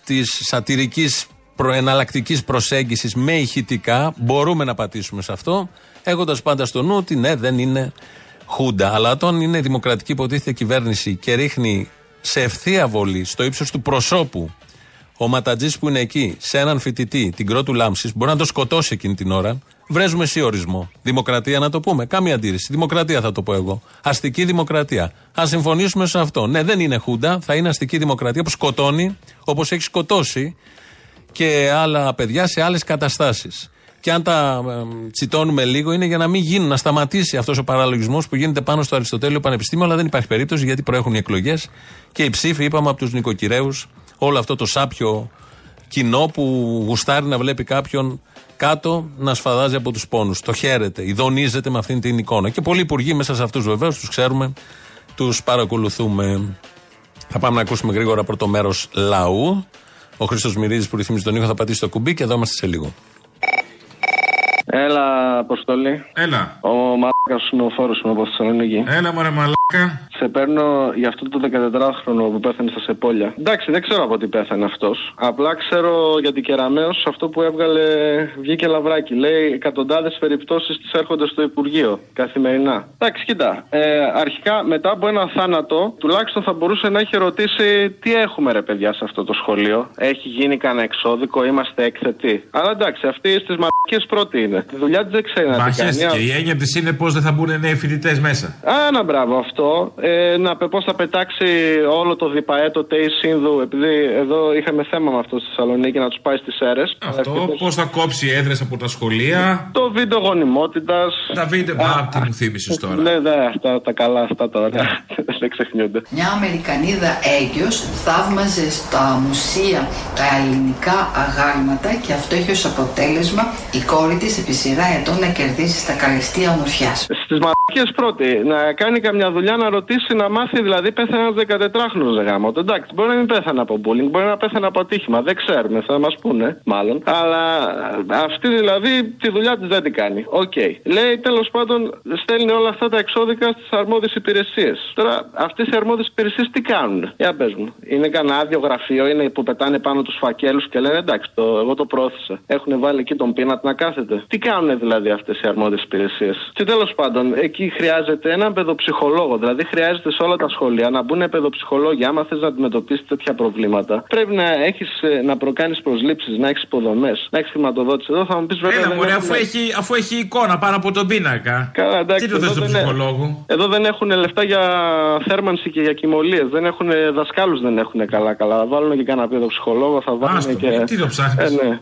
της σατυρικής εναλλακτικής προσέγγισης με ηχητικά, μπορούμε να πατήσουμε σε αυτό, έχοντας πάντα στο νου ότι ναι, δεν είναι Χούντα. Αλλά όταν είναι δημοκρατική υποτίθεται κυβέρνηση και ρίχνει σε ευθεία βολή, στο ύψος του προσώπου, ο ματατζής που είναι εκεί, σε έναν φοιτητή, την Κρότου Λάμψης, μπορεί να το σκοτώσει εκείνη την ώρα. Βρέζουμε εσύ ορισμό. Δημοκρατία να το πούμε. Κάμια αντίρρηση. Δημοκρατία θα το πω εγώ. Αστική δημοκρατία. Α συμφωνήσουμε σε αυτό. Ναι, δεν είναι χούντα, θα είναι αστική δημοκρατία που σκοτώνει όπως έχει σκοτώσει και άλλα παιδιά σε άλλες καταστάσεις. Και αν τα ε, τσιτώνουμε λίγο, είναι για να μην γίνουν, να σταματήσει αυτός ο παραλογισμός που γίνεται πάνω στο Αριστοτέλειο Πανεπιστήμιο. Αλλά δεν υπάρχει περίπτωση γιατί προέχουν οι εκλογές και οι ψήφοι, είπαμε, από τους νοικοκυρέους, όλο αυτό το σάπιο κοινό που γουστάρει να βλέπει κάποιον κάτω να σφαδάζει από τους πόνους. Το χαίρεται, ειδονίζεται με αυτήν την εικόνα. Και πολλοί υπουργοί μέσα σε αυτούς βεβαίως τους ξέρουμε, τους παρακολουθούμε. Θα πάμε να ακούσουμε γρήγορα πρώτο μέρος λαού. Ο Χρήστος Μυρίδη που ρυθμίζει τον ήχο θα πατήσει το κουμπί και εδώ είμαστε σε λίγο. Έλα, Αποστολή. Έλα. Ο μαλάκας είναι ο φόρος μου από Θεσσαλονίκη. Έλα, μωρέ μαλάκα. Σε παίρνω για αυτό το 14χρονο που πέθανε στα Σεπόλια. Εντάξει, δεν ξέρω από τι πέθανε αυτός. Απλά ξέρω γιατί Κεραμαίο αυτό που έβγαλε βγήκε λαβράκι. Λέει εκατοντάδες περιπτώσεις τις έρχονται στο Υπουργείο καθημερινά. Εντάξει, κοίτα. Ε, αρχικά μετά από ένα θάνατο, τουλάχιστον θα μπορούσε να έχει ρωτήσει τι έχουμε ρε παιδιά σε αυτό το σχολείο; Έχει γίνει κανένα εξώδικο, είμαστε έκθετοι; Αλλά εντάξει, αυτοί στις μαλακίες πρώτοι είναι. Τη δουλειά τη δεν ξέρει να την κάνει. Μαχαίστηκε. Η έννοια της είναι πώς δεν θα μπουν νέοι φοιτητές μέσα. Α, να μπράβο αυτό. Ε, να πώς θα πετάξει όλο το διπαέτο ΤΕΙ Σύνδου, επειδή εδώ είχαμε θέμα με αυτό στη Θεσσαλονίκη να τους πάει στις αίρε. Αυτό, πώς θα κόψει έδρες από τα σχολεία; Το βίντεο γονιμότητας. Τα βίντεο. Α, τι μου θύμισες τώρα. Ναι, ναι, αυτά τα καλά, αυτά τα ωραία. (laughs) δεν ξεχνιούνται. Μια Αμερικανίδα έγκυος θαύμαζε στα μουσεία τα ελληνικά αγάλματα και αυτό έχει ως αποτέλεσμα η κόρη της επί σειρά ετών να κερδίσει στα καλλιστεία ομορφιάς. Στις μαλακίες πρώτη, να κάνει καμιά δουλειά να ρωτήσει να μάθει, δηλαδή πέθανε ένας 14χρονο, γαμώ. Εντάξει, μπορεί να μην πέθανε από bullying, μπορεί να πέθανε από ατύχημα. Δεν ξέρουμε, θα μας πούνε, μάλλον. Αλλά αυτή δηλαδή τη δουλειά της δεν την κάνει. Οκ. Λέει τέλος πάντων, στέλνει όλα αυτά τα εξώδικα στις αρμόδιες υπηρεσίες. Τώρα, αυτές οι αρμόδιες υπηρεσίες τι κάνουν. Για πες μου. Είναι κανένα άδειο γραφείο, είναι που πετάνε πάνω τους φακέλους και λένε εντάξει, το, εγώ το προώθησα. Έχουν βάλει εκεί τον Peanut να κάθεται. Τι κάνουν δηλαδή αυτές οι αρμόδιες υπηρεσίες; Και τέλος πάντων, εκεί χρειάζεται έναν παιδοψυχολόγο. Δηλαδή, χρειάζεται σε όλα τα σχολεία να μπουν παιδοψυχολόγοι. Άμα θες να αντιμετωπίσεις τέτοια προβλήματα, πρέπει να έχεις να προκάνεις προσλήψεις, να έχεις υποδομές, να έχεις χρηματοδότηση. Εδώ θα μου πεις βέβαια. Έλα, δεν μωρέ, έχουν- αφού έχει, αφού έχει εικόνα πάνω από τον πίνακα. Καλά, εντάξει, Τι το θες εδώ του δεν- ψυχολόγου. Εδώ δεν έχουν λεφτά για θέρμανση και για κοιμωλίες. Δεν έχουν δασκάλους, δεν έχουν καλά-καλά. Θα βάλουν και κανένα παιδοψυχολόγο, θα βάλουν Άστο, και. τι το ψάχνεις; Ε, ναι.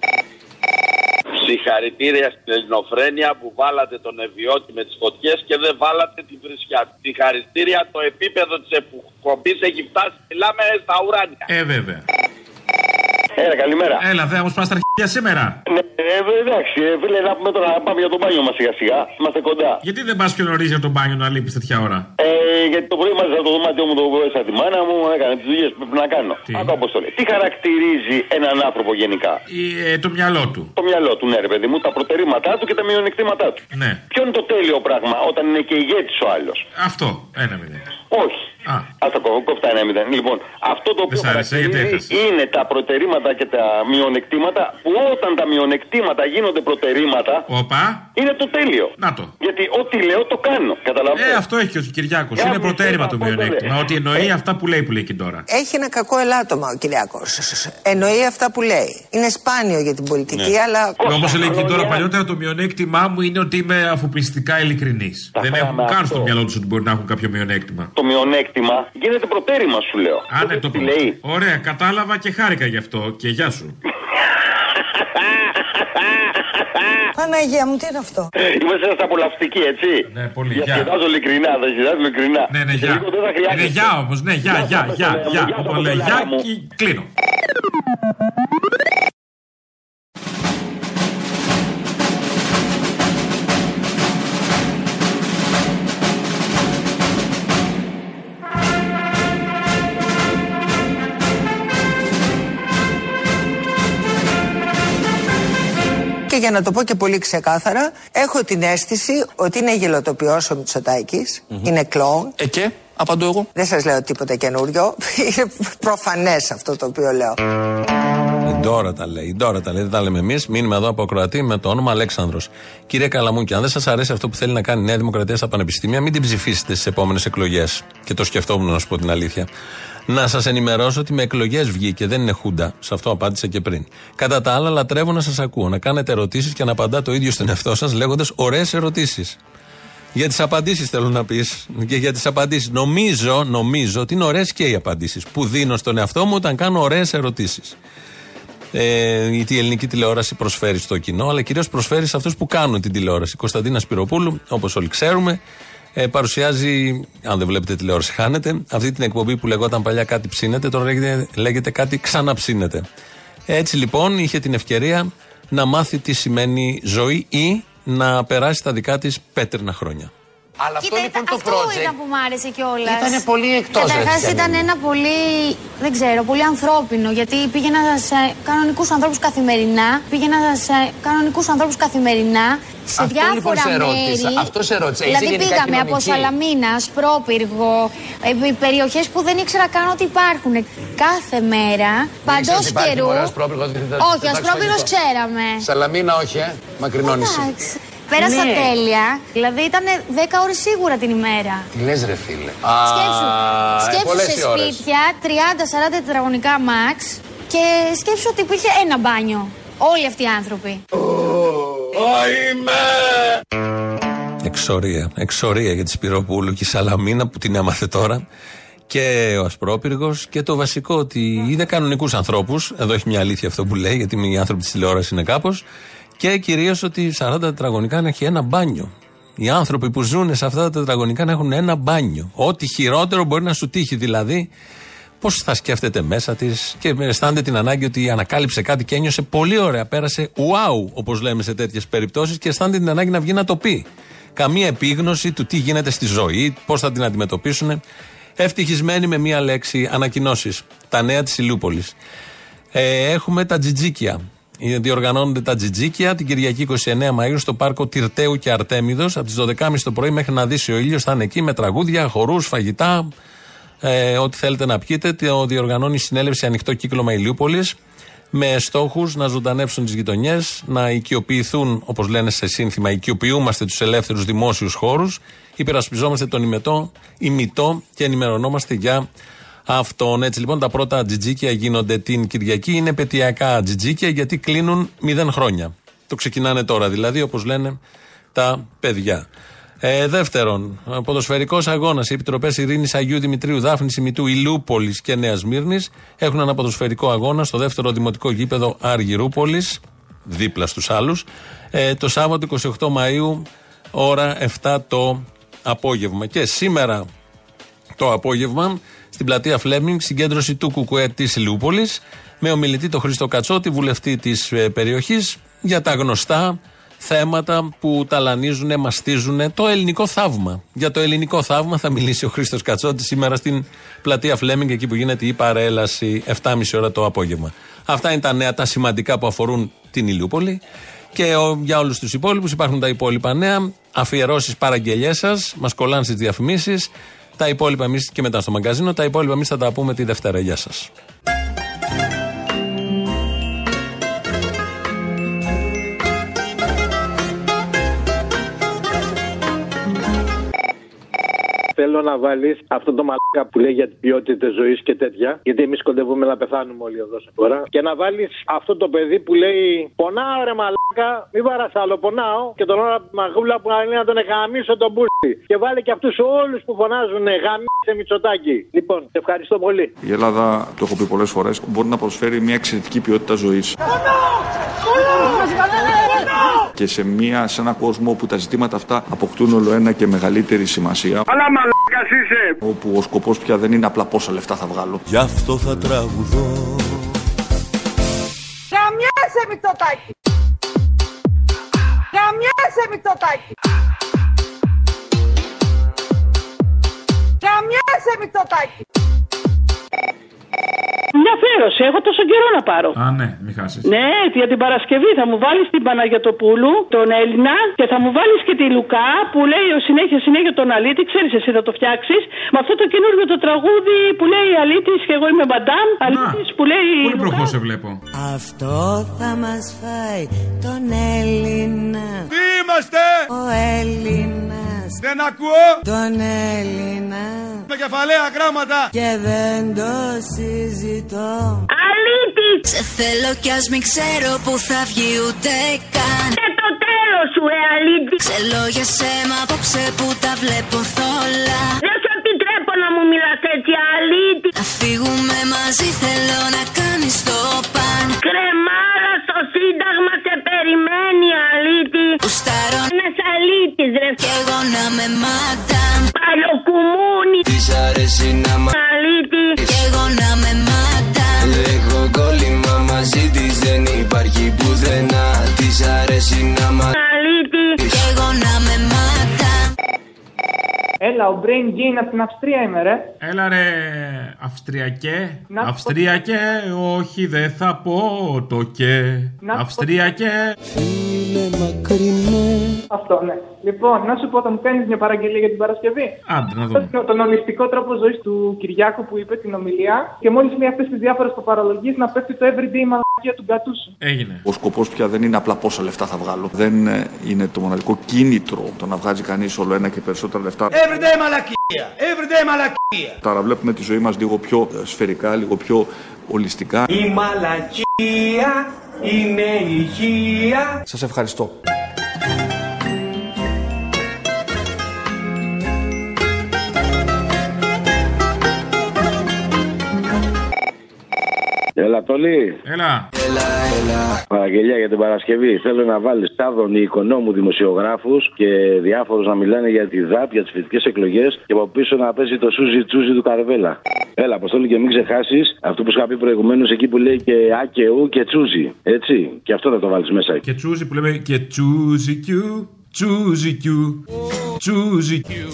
Συγχαρητήρια στην ελληνοφρένεια που βάλατε τον Ευιώτη με τις φωτιές και δεν βάλατε την βρισιά. Συγχαρητήρια το επίπεδο της εκπομπής έχει φτάσει. Μιλάμε στα ουράνια. Ε, βέβαια. Έλα, καλημέρα. Έλα, δε, όμως πας στα αρχίδια σήμερα. Ναι, ε, εντάξει, ε, φίλε, να πούμε τώρα να πάμε για το μπάνιο μας σιγά σιγά. Είμαστε κοντά. Ε, Γιατί δεν πας πιο νωρίς για τον μπάνιο να λείπεις τέτοια ώρα; Ε, γιατί το πρωί μάζεψα το δωμάτιό μου το βόησα τη μάνα μου, έκανε τις δουλειές που πρέπει να κάνω. Άκου αποστολή. Τι χαρακτηρίζει έναν άνθρωπο γενικά; Ε, ε, το μυαλό του. Το μυαλό του, ναι, ρε παιδί μου, τα προτερήματά του και τα μειονεκτήματά του. Ναι. Ποιο είναι το τέλειο πράγμα όταν είναι και ηγέτης ο άλλος; Αυτό. Ένα μηδέν. Όχι. Α. Α τα κόβω, κόφτα ένα μηδέν. Λοιπόν, αυτό το οποίο σ' άρεσε, γιατί χαρακτηρίζει είναι τα προτερήματα και τα μειονεκτήματα που όταν τα μειονεκτήματα γίνονται προτερήματα Όπα. είναι το τέλειο. Να το. Γιατί ό,τι λέω το κάνω. Καταλαβαίνετε. Ε, αυτό έχει και ο Κυριάκος. Για Είναι μου, προτέρημα θέλω το να πω, μειονέκτημα. ρε. Ότι εννοεί αυτά που λέει που λέει και τώρα. Έχει ένα κακό ελάττωμα ο Κυριάκος. Εννοεί αυτά που λέει. Είναι σπάνιο για την πολιτική, αλλά. Όπω έλεγε και τώρα παλιότερα, το μειονέκτημά μου είναι ότι είμαι αφοπιστικά ειλικρινής. Δεν έχουν πράγμα καν αυτό. στο μυαλό τους ότι μπορεί να έχουν κάποιο μειονέκτημα. Το μειονέκτημα γίνεται προτέρημα, σου λέω. Α, ναι, το τι πω. λέει. Ωραία, κατάλαβα και χάρηκα γι' αυτό. Και γεια σου. Παναγία μου, τι είναι αυτό; Είμαστε ένας απολαυστικοί, έτσι. Ναι, πολύ. Για Γεια. σχεδάζω ειλικρινά, θα σχεδάζω ειλικρινά. Ναι, ναι, Σε γεια. λίγο δεν θα χρειάζεται. Είναι γεια όμως, ναι, γεια, γεια, γεια, γεια. Γεια, Όταν λέει Αποστολάρα γεια, μου. και κλείνω. Για να το πω και πολύ ξεκάθαρα, έχω την αίσθηση ότι είναι γελοτοποιός ο μητσοτακης είναι κλόουν. Ε, και, απαντώ εγώ. Δεν σας λέω τίποτα καινούριο. Είναι προφανές αυτό το οποίο λέω. Ντόρα τα λέει. Η Ντόρα τα λέει. Δεν τα λέμε εμείς. Μήνυμα εδώ από Κροατή με το όνομα Αλέξανδρος. Κύριε Καλαμούκη, αν δεν σας αρέσει αυτό που θέλει να κάνει η Νέα Δημοκρατία στα πανεπιστήμια, μην την ψηφίσετε στις επόμενες εκλογές. Και το σκεφτόμουν να σου πω την αλήθεια. Να σας ενημερώσω ότι με εκλογές βγήκε, δεν είναι χούντα. Σε αυτό απάντησα και πριν. Κατά τα άλλα, λατρεύω να σας ακούω. Να κάνετε ερωτήσεις και να απαντά το ίδιο στον εαυτό σας λέγοντας ωραίες ερωτήσεις. Για τις απαντήσεις θέλω να πεις. Και για τις απαντήσεις. Νομίζω, νομίζω ότι είναι ωραίες και οι απαντήσεις που δίνω στον εαυτό μου όταν κάνω ωραίες ερωτήσεις. Ε, η ελληνική τηλεόραση προσφέρει στο κοινό, αλλά κυρίως προσφέρει σε αυτούς που κάνουν την τηλεόραση. Η Κωνσταντίνα Σπυροπούλου, όπως όλοι ξέρουμε, ε, παρουσιάζει, αν δεν βλέπετε τηλεόραση, χάνετε, αυτή την εκπομπή που λεγόταν παλιά κάτι ψήνεται, τώρα λέγεται, λέγεται κάτι ξαναψύνεται. Έτσι λοιπόν είχε την ευκαιρία να μάθει τι σημαίνει ζωή ή να περάσει τα δικά της πέτρινα χρόνια. Αλλά αυτό λοιπόν το αυτό project ήταν που μου άρεσε κιόλας. ήταν πολύ εκτός. Καταρχάς ρε, ήταν ένα πολύ, δεν ξέρω, πολύ ανθρώπινο. Γιατί πήγαινα σε κανονικούς ανθρώπους καθημερινά. Πήγαινα σε κανονικούς ανθρώπους καθημερινά. Σε Αυτό διάφορα λοιπόν σε ρώτησα. μέρη. Αυτό σε ρώτησα. Είσαι Δηλαδή γενικά πήγαμε από κοινωνική. Σαλαμίνας, Σπρόπυργο, περιοχές που δεν ήξερα καν ότι υπάρχουν. Κάθε μέρα, παντό Ήξερες υπάρχει καιρού. ωραίος πρόπυργος, δεν θα- Όχι, θα Ασπρόπυργο φαγητό. ξέραμε. Σαλαμίνα όχι, ε. Μακρινό νησί. Εντάξει. Πέρασα Ναι. τέλεια. Δηλαδή ήταν 10 ώρες σίγουρα την ημέρα. Τι λες ρε φίλε. Σκέψου, Α, ε, σκέψου πολλές σε οι ώρες. σπίτια 30-40 τετραγωνικά max και σκέψου ότι υπήρχε ένα μπάνιο. Όλοι αυτοί οι άνθρωποι. Εξορία. Εξορία για τη Σπυροπούλου και η Σαλαμίνα που την έμαθε τώρα. Και ο Ασπρόπυργος και το βασικό ότι είδε κανονικούς ανθρώπους. Εδώ έχει μια αλήθεια αυτό που λέει, γιατί οι άνθρωποι της τηλεόρασης είναι κάπως. Και κυρίως ότι 40 τετραγωνικά να έχει ένα μπάνιο. Οι άνθρωποι που ζουν σε αυτά τα τετραγωνικά να έχουν ένα μπάνιο. Ό,τι χειρότερο μπορεί να σου τύχει δηλαδή. Πώς θα σκέφτεται μέσα της και αισθάνεται την ανάγκη ότι ανακάλυψε κάτι και ένιωσε πολύ ωραία. Πέρασε wow, όπως λέμε σε τέτοιες περιπτώσεις, και αισθάνεται την ανάγκη να βγει να το πει. Καμία επίγνωση του τι γίνεται στη ζωή, πώς θα την αντιμετωπίσουν. Ευτυχισμένοι με μία λέξη, ανακοινώσεις. Τα νέα της Ηλιούπολης. Ε, έχουμε τα τζιτζίκια. Ε, Διοργανώνονται τα τζιτζίκια την Κυριακή 29 Μαΐου στο πάρκο Τυρτέου και Αρτέμιδος από τις 12.30 το πρωί μέχρι να δύσει ο ήλιος θα είναι εκεί με τραγούδια, χορούς, φαγητά, ε, ό,τι θέλετε να πιείτε. Το διοργανώνει η συνέλευση Ανοιχτό Κύκλωμα Ηλιούπολης με στόχους να ζωντανέψουν τις γειτονιές, να οικειοποιηθούν, όπως λένε σε σύνθημα, οικειοποιούμαστε τους ελεύθερους δημόσιους χώρους, υπερασπιζόμαστε τον ημετό, ημιτό και ενημερωνόμαστε για αυτόν. Έτσι λοιπόν τα πρώτα τζιτζίκια γίνονται την Κυριακή. Είναι πετειακά τζιτζίκια γιατί κλείνουν μηδέν χρόνια. Το ξεκινάνε τώρα δηλαδή όπως λένε τα παιδιά. Ε, δεύτερον, ποδοσφαιρικός αγώνας. Οι επιτροπές Ειρήνης Αγίου Δημητρίου, Δάφνης Ημιτού, Ηλιούπολη και Νέας Μύρνης έχουν ένα ποδοσφαιρικό αγώνα στο δεύτερο δημοτικό γήπεδο Αργυρούπολη, δίπλα στους άλλους, ε, το Σάββατο 28 Μαου, ώρα 7 το απόγευμα. Και σήμερα το απόγευμα στην πλατεία Φλέμινγκ, συγκέντρωση του Κουκουέ της Ηλιούπολη, με ομιλητή τον Χρήστο Κατσότη, βουλευτή της περιοχής, για τα γνωστά θέματα που ταλανίζουν, μαστίζουν το ελληνικό θαύμα. Για το ελληνικό θαύμα θα μιλήσει ο Χρήστος Κατσότη σήμερα στην πλατεία Φλέμινγκ, εκεί που γίνεται η παρέλαση 7.30 ώρα το απόγευμα. Αυτά είναι τα νέα, τα σημαντικά που αφορούν την Ηλιούπολη. Και ο- για όλους τους υπόλοιπους υπάρχουν τα υπόλοιπα νέα, αφιερώσεις, παραγγελίε σας, μας κολλάνε στις διαφημίσεις. Τα υπόλοιπα εμείς και μετά στο μαγκαζίνο. Τα υπόλοιπα εμείς θα τα πούμε τη Δευτέρα. Γεια σας. Θέλω να βάλεις αυτό το μαλάκα που λέει για την ποιότητα ζωής και τέτοια. Γιατί εμείς κοντεύουμε να πεθάνουμε όλοι εδώ σε φορά. Και να βάλεις αυτό το παιδί που λέει Πονάω ρε μαλάκα, μη βαρά άλλο, πονάω. Και τον ώρα μαγούλα που λέει να τον γαμίσω τον πούστη. Και βάλει και αυτούς όλους που φωνάζουν γαμίσε Μητσοτάκη. Λοιπόν, σε ευχαριστώ πολύ. Η Ελλάδα, το έχω πει πολλές φορές, μπορεί να προσφέρει μια εξαιρετική ποιότητα ζωής. Και σε, μια, σε ένα κόσμο όπου τα ζητήματα αυτά αποκτούν όλο ένα και μεγαλύτερη σημασία. Αλλά μαλάκας είσαι. Όπου ο σκοπός πια δεν είναι απλά πόσα λεφτά θα βγάλω. Γι' αυτό θα τραγουδώ Γαμιέσαι Μητσοτάκη. Γαμιέσαι Μητσοτάκη. Γαμιέσαι Μητσοτάκη. Ναι, αφιέρωση. Έχω τόσο καιρό να πάρω. Α, ναι, μην χάσεις. Ναι, για την Παρασκευή θα μου βάλεις την Παναγιοτοπούλου, τον Έλληνα και θα μου βάλεις και τη Λουκά που λέει ο συνέχεια συνέχεια τον Αλίτη. Ξέρεις, εσύ θα το φτιάξεις. Με αυτό το καινούργιο το τραγούδι που λέει Αλίτη και εγώ είμαι Μπαντάμ. Αλίτη που λέει. Πολύ προχώς σε βλέπω. Αυτό θα μας φάει τον Έλληνα Τι είμαστε! Ο Έλληνας Δεν ακούω! Τον Έλληνα Με κεφαλαία γράμματα! Και δεν το συζητώ Αλήτης! Σε θέλω κι ας μην ξέρω που θα βγει ούτε καν Και το τέλος σου, ε, αλήτη! Ξέρω για σέμα απόψε που τα βλέπω θόλα Δεν σου επιτρέπω να μου μιλάς έτσι, αλήτη! Να φύγουμε μαζί θέλω να κάνεις το παν Κρεμάρα στο σύνταγμα σε περιμένει, αλήτη! Γουστάρω Ένας αλήτης, ρε! Κι εγώ να με μαντάμ Παλιοκουμούνι! Της αρέσει να μ' Αλήτη! Κι εγώ να με μαντάμ Έχω κόλλημα μαζί της δεν υπάρχει πουθενά Της αρέσει να μ' Αλήτη! Κι εγώ να με μαντάμ Έλα, ο Brain Gain από την Αυστρία είμαι, ρε. Έλα ρε, Αυστριακέ. Να- Αυστριακέ, όχι δεν θα πω το και. Να- Αυστριακέ. Φίλε μακρινέ Αυτό, ναι. Λοιπόν, να σου πω, θα μου κάνει μια παραγγελία για την Παρασκευή. Άντε να δούμε. Τον, τον ολιστικό τρόπο ζωής του Κυριάκου που είπε την ομιλία και μόλις λέει αυτές τις διάφορες παπαρολογίες να πέφτει το everyday μαλακία του Γκατούσου. Έγινε. Ο σκοπός πια δεν είναι απλά πόσα λεφτά θα βγάλω. Δεν ε, είναι το μοναδικό κίνητρο το να βγάζει κανείς όλο ένα και περισσότερα λεφτά. Everyday μαλακία! Everyday μαλακία! Τώρα βλέπουμε τη ζωή μας λίγο πιο ε, σφαιρικά, λίγο πιο ολιστικά. Η μαλακία είναι υγεία. Σας ευχαριστώ. Έλα, Τόλι. Έλα. Παραγγελία για την Παρασκευή. Θέλω να βάλεις τάδων οικονόμου δημοσιογράφους και διάφορους να μιλάνε για τη ΔΑΠ, για τις φοιτητικές εκλογές και από πίσω να παίζει το σούζι τσούζι του Καρβέλα. Έλα, Αποστόλη, και μην ξεχάσεις αυτό που σου είχα πει προηγουμένως εκεί που λέει και Α και Ου και τσούζι. Έτσι. Και αυτό θα το βάλεις μέσα. Και τσούζι που λέμε και τσούζι κιου. Τσούζι κιου. Τσούζι κιου.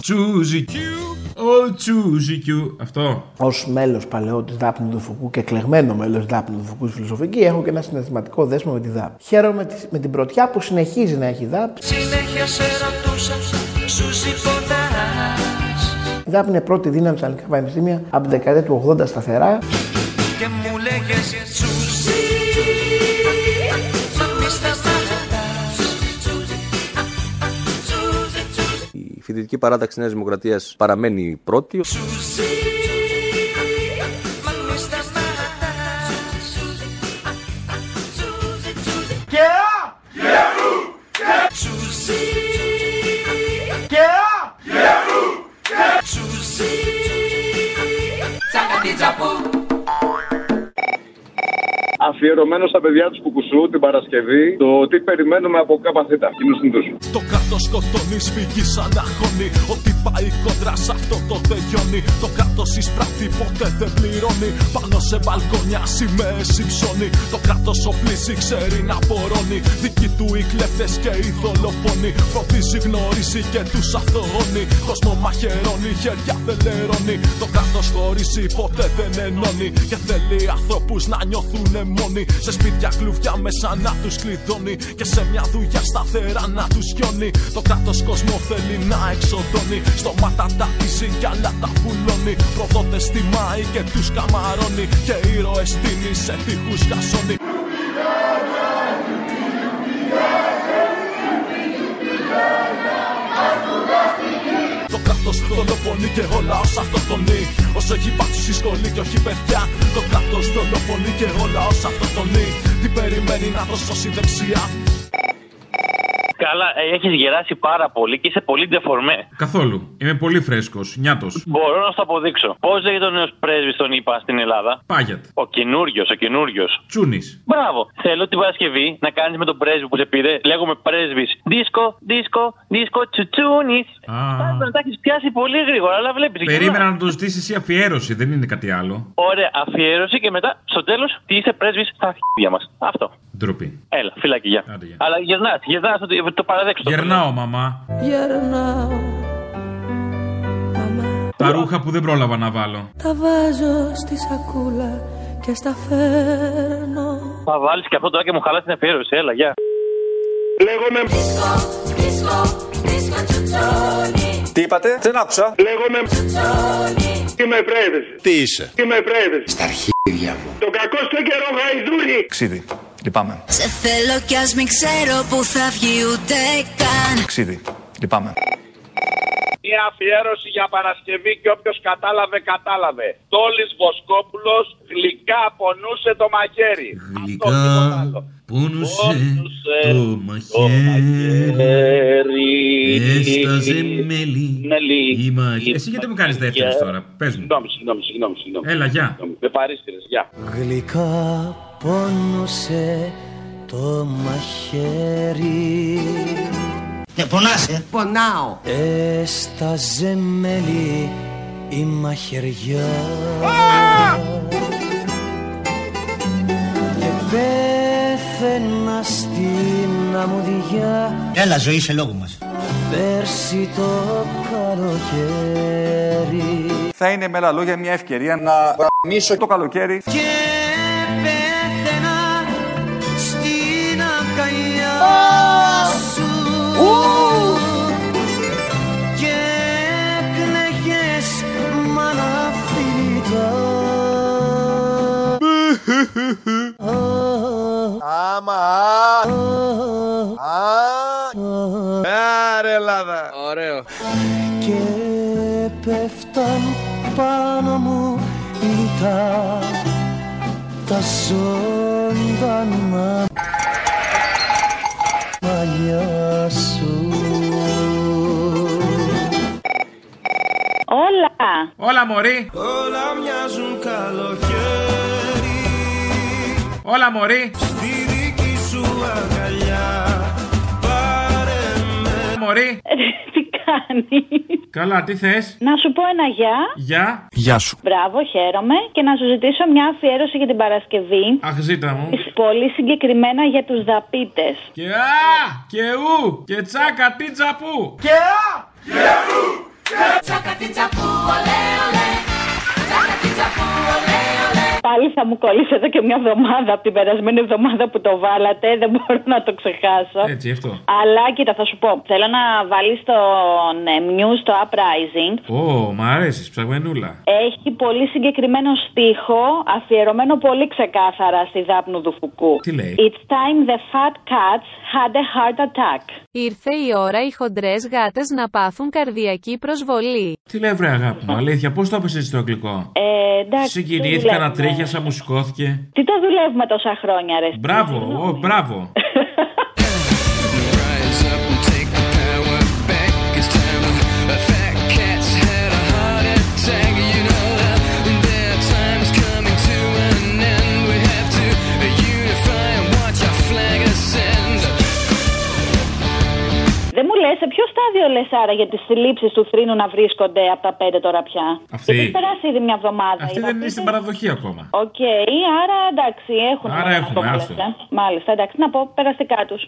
Τσούζι κιου. Ο τσούζι κιου. Αυτό. Ω μέλος παλαιό τη Δάπνου του Φουκού και εκλεγμένο μέλος τη Δάπνου του Φουκού στη φιλοσοφική, έχω και ένα συναισθηματικό δέσμο με τη ΔΑΠ. Χαίρομαι με τη- με την πρωτιά που συνεχίζει να έχει η ΔΑΠ. Συνέχεια σε ρωτούσα, σου συμπονάς Η ΔΑΠ είναι πρώτη δύναμη στα ελληνικά πανεπιστήμια από την δεκαετία του 80 σταθερά. Φοιτητική παράταξη Νέας Δημοκρατίας παραμένει πρώτη. Και α! Τσούζι Και α! Τσούζι Τσακατιτζαπού Αφιερωμένο στα παιδιά τους Κουκουσού την Παρασκευή το τι περιμένουμε από ΚΑΠΑΘΙΤΑ. Κοινού του. Το κράτο σκοτώνει, σφίγγει σαν αγώνη. Ότι πάει κόντρα σε αυτό το τελειώνει. Το κράτο εισπράττει, ποτέ δεν πληρώνει. Πάνω σε μπαλκόνια σημαίες υψώνει. Το κράτος οπλίζει, ξέρει να πορώνει. Δικοί του οι κλέφτες και οι δολοφόνοι. Φροντίζει, γνωρίζει και τους αθωώνει. Κόσμο μαχαιρώνει, χέρια δεν λερώνει. Το κράτος χωρίσει, ποτέ δεν ενώνει. Και θέλει ανθρώπους να νιώθουν μόνοι. Σε σπίτια κλουβιά μέσα να τους κλειδώνει. Και σε μια δουλειά σταθερά να τους γιώνει. Το κράτος κόσμο θέλει να εξοδώνει. Στόματα τα πίζει κι άλλα τα βουλώνει. Προδότες τιμάει και τους καμαρώνει. Και ήρωε τίνει σε τείχους γασώνει. Το κράτος δολοφονεί και ο λαό αυτοκτονεί. Όσο έχει υπάρξει στη σχολή και όχι παιδιά. Το κράτος δολοφονεί και ο λαό αυτοκτονεί. Τι περιμένει να το σώσει δεξιά. Καλά, έχεις γεράσει πάρα πολύ και είσαι πολύ ντεφορμέ. Καθόλου. Είμαι πολύ φρέσκος. Νιάτος. Μπορώ να σου το αποδείξω. Πώς λέγεται ο νέος πρέσβης τον είπα στην Ελλάδα; Πάγιατ. Ο καινούριος, ο καινούριος. Τσούνης. Μπράβο. Θέλω την Παρασκευή να κάνεις με τον πρέσβη που σε πήρε. Λέγομαι πρέσβης. Δίσκο, δίσκο, δίσκο, τσουτσούνης. Να τα έχεις πιάσει πολύ γρήγορα, αλλά βλέπεις. Περίμενα να το ζητήσεις εσύ αφιέρωση, δεν είναι κάτι άλλο. Ωραία, αφιέρωση και μετά στο τέλος τι είσαι πρέσβης στα αρχίδια μας. Αυτό. Ντροπή. Έλα, φυλάκι, γεια. Αλλά γυρνά, γυρνά το, το παραδέξω. Γερνάω, μαμά. Γερνάω Τα Τα ρούχα που δεν πρόλαβα να βάλω. Τα βάζω στη σακούλα και στα φέρνω. Θα βάλεις και αυτό τώρα και μου χαλάς την αφιέρωση. Έλα, γεια. Λέγομαι. Τι είπατε, δεν άκουσα. Λέγομαι. Είμαι πρέβης. Τι είσαι; Είμαι πρέβης. Στα αρχίδια μου. Το κακό στο καιρό γαϊδούρι. Ξίδι. Λυπάμαι. Σε θέλω κι ας μην ξέρω που θα βγει ούτε καν Ξίδι. Λυπάμαι. Μια αφιέρωση για Παρασκευή και όποιος κατάλαβε, κατάλαβε. Τόλης Βοσκόπουλος γλυκά πονούσε το μαχαίρι. Αυτό, τίποτα άλλο. Πόνουσε το μαχαίρι Έσταζε μέλι η μαχαίρι Εσύ γιατί μου κάνεις δεύτερες τώρα, πες μου Συγγνώμη, συγγνώμη, συγγνώμη. συγγνώμη. Έλα, γεια. Δεν παρήστηρες, γεια. Γλυκά πόνουσε το μαχαίρι Ναι, πονάς, ε. Πονάω Έσταζε μέλι η μαχαιριά Και πέθαινα στην αμμουδιά Έλα, ζωή σε λόγο μας. Πέρσι το καλοκαίρι Θα είναι με άλλα λόγια μια ευκαιρία να γαμίσω το καλοκαίρι. Και Άμα. Άρε Ελλάδα. Ωραίο. Και πέφταν πάνω μου τα τα ζωντανά μαλλιά σου Όλα. Όλα μωρή Όλα μοιάζουν καλοκαίρι Όλα μωρή Στη δική σου αγκαλιά Πάρε με Μωρή Τι κάνεις; Καλά, τι θες; Να σου πω ένα γεια. Γεια Γεια σου Μπράβο, χαίρομαι. Και να σου ζητήσω μια αφιέρωση για την Παρασκευή. Αχ ζήτα μου Πολύ συγκεκριμένα για τους δαπίτες. Και α, και ου, και τσάκα τι τσαπού Και α, και ου. Πάλι θα μου κολλήσει εδώ και μια εβδομάδα από την περασμένη εβδομάδα που το βάλατε. Δεν μπορώ να το ξεχάσω. Έτσι αυτό Αλλά κοίτα, θα σου πω. Θέλω να βάλεις τον ε, News το Uprising. Ω, μ' αρέσεις, ψαγμενούλα Έχει πολύ συγκεκριμένο στίχο, αφιερωμένο πολύ ξεκάθαρα στη δάπνου του Φουκού. Τι λέει; It's time the fat cats had a heart attack. Ήρθε η ώρα οι χοντρές γάτες να πάθουν καρδιακή προσβολή. Τι λέει βρε αγάπη μου, αλήθεια, πώς το έπεσε στο αγγλικό; Ε, εντάξει. Συγκινήθηκα να δουλεύουμε. Τρίχιασα, μου σηκώθηκε Τι το δουλεύουμε τόσα χρόνια, ρε. Μπράβο, ω, μπράβο (laughs) Δεν μου λες, σε ποιο στάδιο λες άρα για τις συλλήψεις του θρήνου να βρίσκονται από τα πέντε τώρα πια; Αυτή. Γιατί έχει περάσει ήδη μια εβδομάδα. Αυτή Οι δεν είναι δαπίτες- στην παραδοχή ακόμα Οκ, άρα εντάξει, έχουν. Άρα έχουμε, αυτό που άστο. λες, ε. Μάλιστα, εντάξει, να πω περαστικά τους.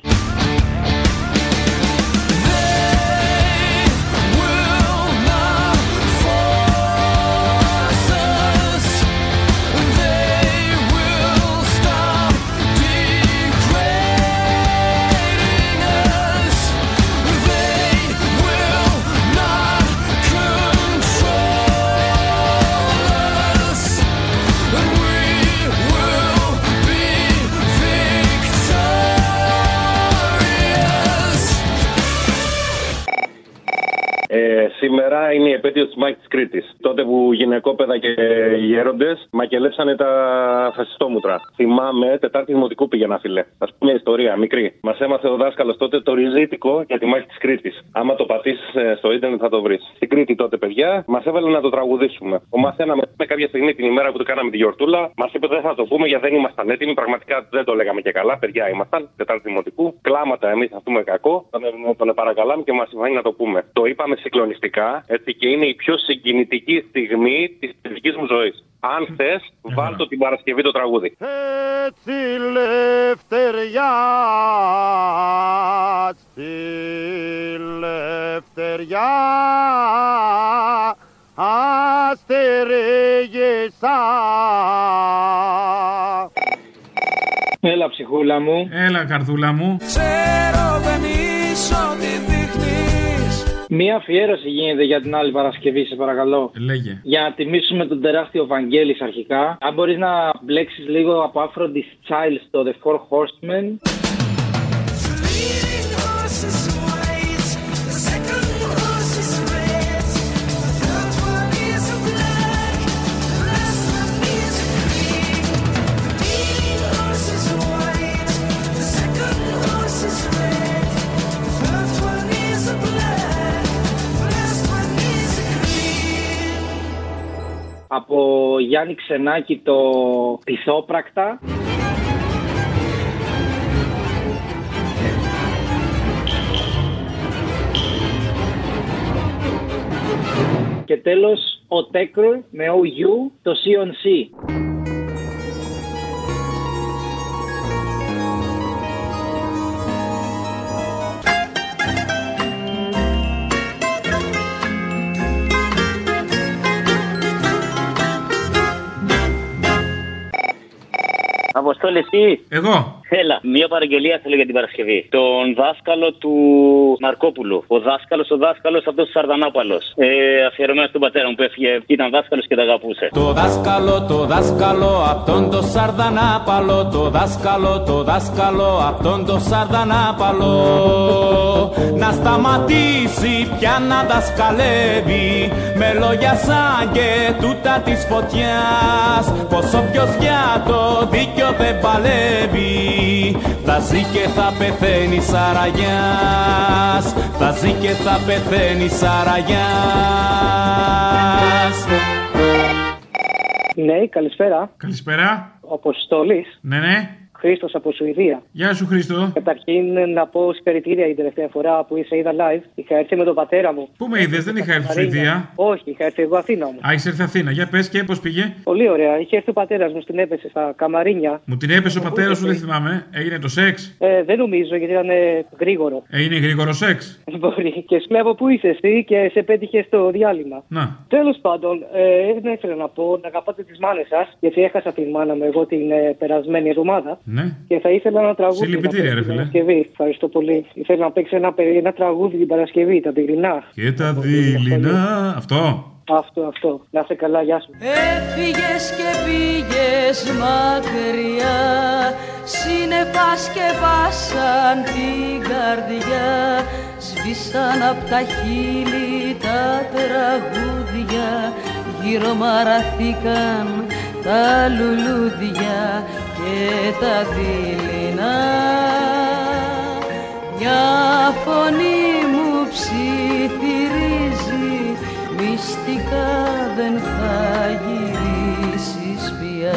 Σήμερα είναι η επέτειο της μάχη τη Κρήτης. Τότε που γυναικόπαιδα και γέροντες μακελέψανε τα φασιστόμουτρα. Θυμάμαι, Τετάρτη Δημοτικού πήγαινα, φίλε. Α πούμε μια ιστορία μικρή. Μας έμαθε ο δάσκαλος τότε το ριζίτικο για τη μάχη της Κρήτης. Άμα το πατήσεις στο ίντερνετ θα το βρεις. Στην Κρήτη τότε, παιδιά, μας έβαλε να το τραγουδήσουμε. Ο μαθαίναμε με κάποια στιγμή την ημέρα που το κάναμε τη γιορτούλα. Μας είπε δεν θα το πούμε γιατί δεν ήμασταν έτοιμοι. Πραγματικά δεν το λέγαμε και καλά. Παιδιά ήμασταν, Τετάρτη Δημοτικού. Κλάματα εμείς θα πούμε κακό. Τον, τον παρακαλάμε και μας συμφωνεί να το πούμε. Το είπαμε συγκλονιστικά έτσι και είναι η πιο συγκινητική στιγμή της δική μου ζωής. Αν θες, βάλτε την Παρασκευή το τραγούδι. Έτσι λευτεριάς, στη λευτεριά, στερέγεσαι. Έλα ψυχούλα μου. Έλα, καρδούλα μου. Ξέρω δεν είσαι ό,τι δείχνεις. Μία αφιέρωση γίνεται για την άλλη Παρασκευή, σε παρακαλώ. Λέγε. Για να τιμήσουμε τον τεράστιο Βαγγέλης αρχικά. Αν μπορείς να μπλέξεις λίγο από Aphrodite Child στο The Four Horsemen. Γιάννη Ξενάκη το Πισόπρακτα. Και τέλος ο Τέκρ με OU το CNC. Αποστόλη, εσύ. Εγώ. Έλα, μία παραγγελία θέλω για την Παρασκευή. Τον δάσκαλο του Μαρκόπουλου. Ο δάσκαλος, ο δάσκαλος αυτός ο Σαρδανάπαλο. Ε, αφιερωμένος στον πατέρα μου που έφυγε, ήταν δάσκαλος και τα αγαπούσε. Το δάσκαλο, το δάσκαλο, αυτόν το σαρδανάπαλο. Το δάσκαλο, το δάσκαλο, αυτόν το σαρδανάπαλο. Να σταματήσει πια να δασκαλεύει με λόγια σαν και τούτα της φωτιάς. Πως όποιος για το δίκιο δεν παλεύει. Θα ζει και θα πεθαίνει σαραγιάς Θα ζει και θα πεθαίνει σαραγιάς Ναι, καλησπέρα. Καλησπέρα. Ο Αποστόλης. Ναι, ναι. Χρήστος από Σουηδία. Γεια σου, Χρήστο. Καταρχήν να πω συγχαρητήρια την τελευταία φορά που είσαι είδα live. Είχα έρθει με τον πατέρα μου. Πού με είδες, δεν είχα έρθει στη Σουηδία. Όχι, είχα έρθει εγώ Αθήνα μου. Α, είσαι έρθει Αθήνα. Για πες και πώς πήγε. Πολύ ωραία. Είχε έρθει ο πατέρας μου, την έπεσε στα καμαρίνια. Μου την έπεσε ο πατέρας σου, δεν θυμάμαι. Έγινε το σεξ; Ε, δεν νομίζω γιατί ήταν ε, γρήγορο. Έγινε γρήγορο σεξ; Μπορεί. Και σου βλέπω που είσαι εσύ και σε πέτυχε στο διάλειμμα. Να. Τέλος πάντων, ε, δεν ήθελα να πω να αγαπάτε τις μάνες σας, γιατί έχασα τη μάνα μου εγώ την ε, περασμένη εβδομάδα. Ναι. Και θα ήθελα ένα τραγούδι. Συλληπιτήρια, να ρε παίξει την φίλε. Παρασκευή. Ευχαριστώ πολύ. Ήθελα να παίξει ένα, παι- ένα τραγούδι την Παρασκευή, τα πυρηνά. Και τα δειλινά. Αυτό. Αυτό, αυτό. Να είσαι καλά, γεια σου. Έφυγες και πήγες μακριά Σύννεφας σκεπάσαν την καρδιά Σβήσαν απ' τα χείλη τα τραγούδια γύρω μαραθήκαν τα λουλούδια και τα δειλινά. Μια φωνή μου ψιθυρίζει μυστικά δεν θα γυρίσεις πια.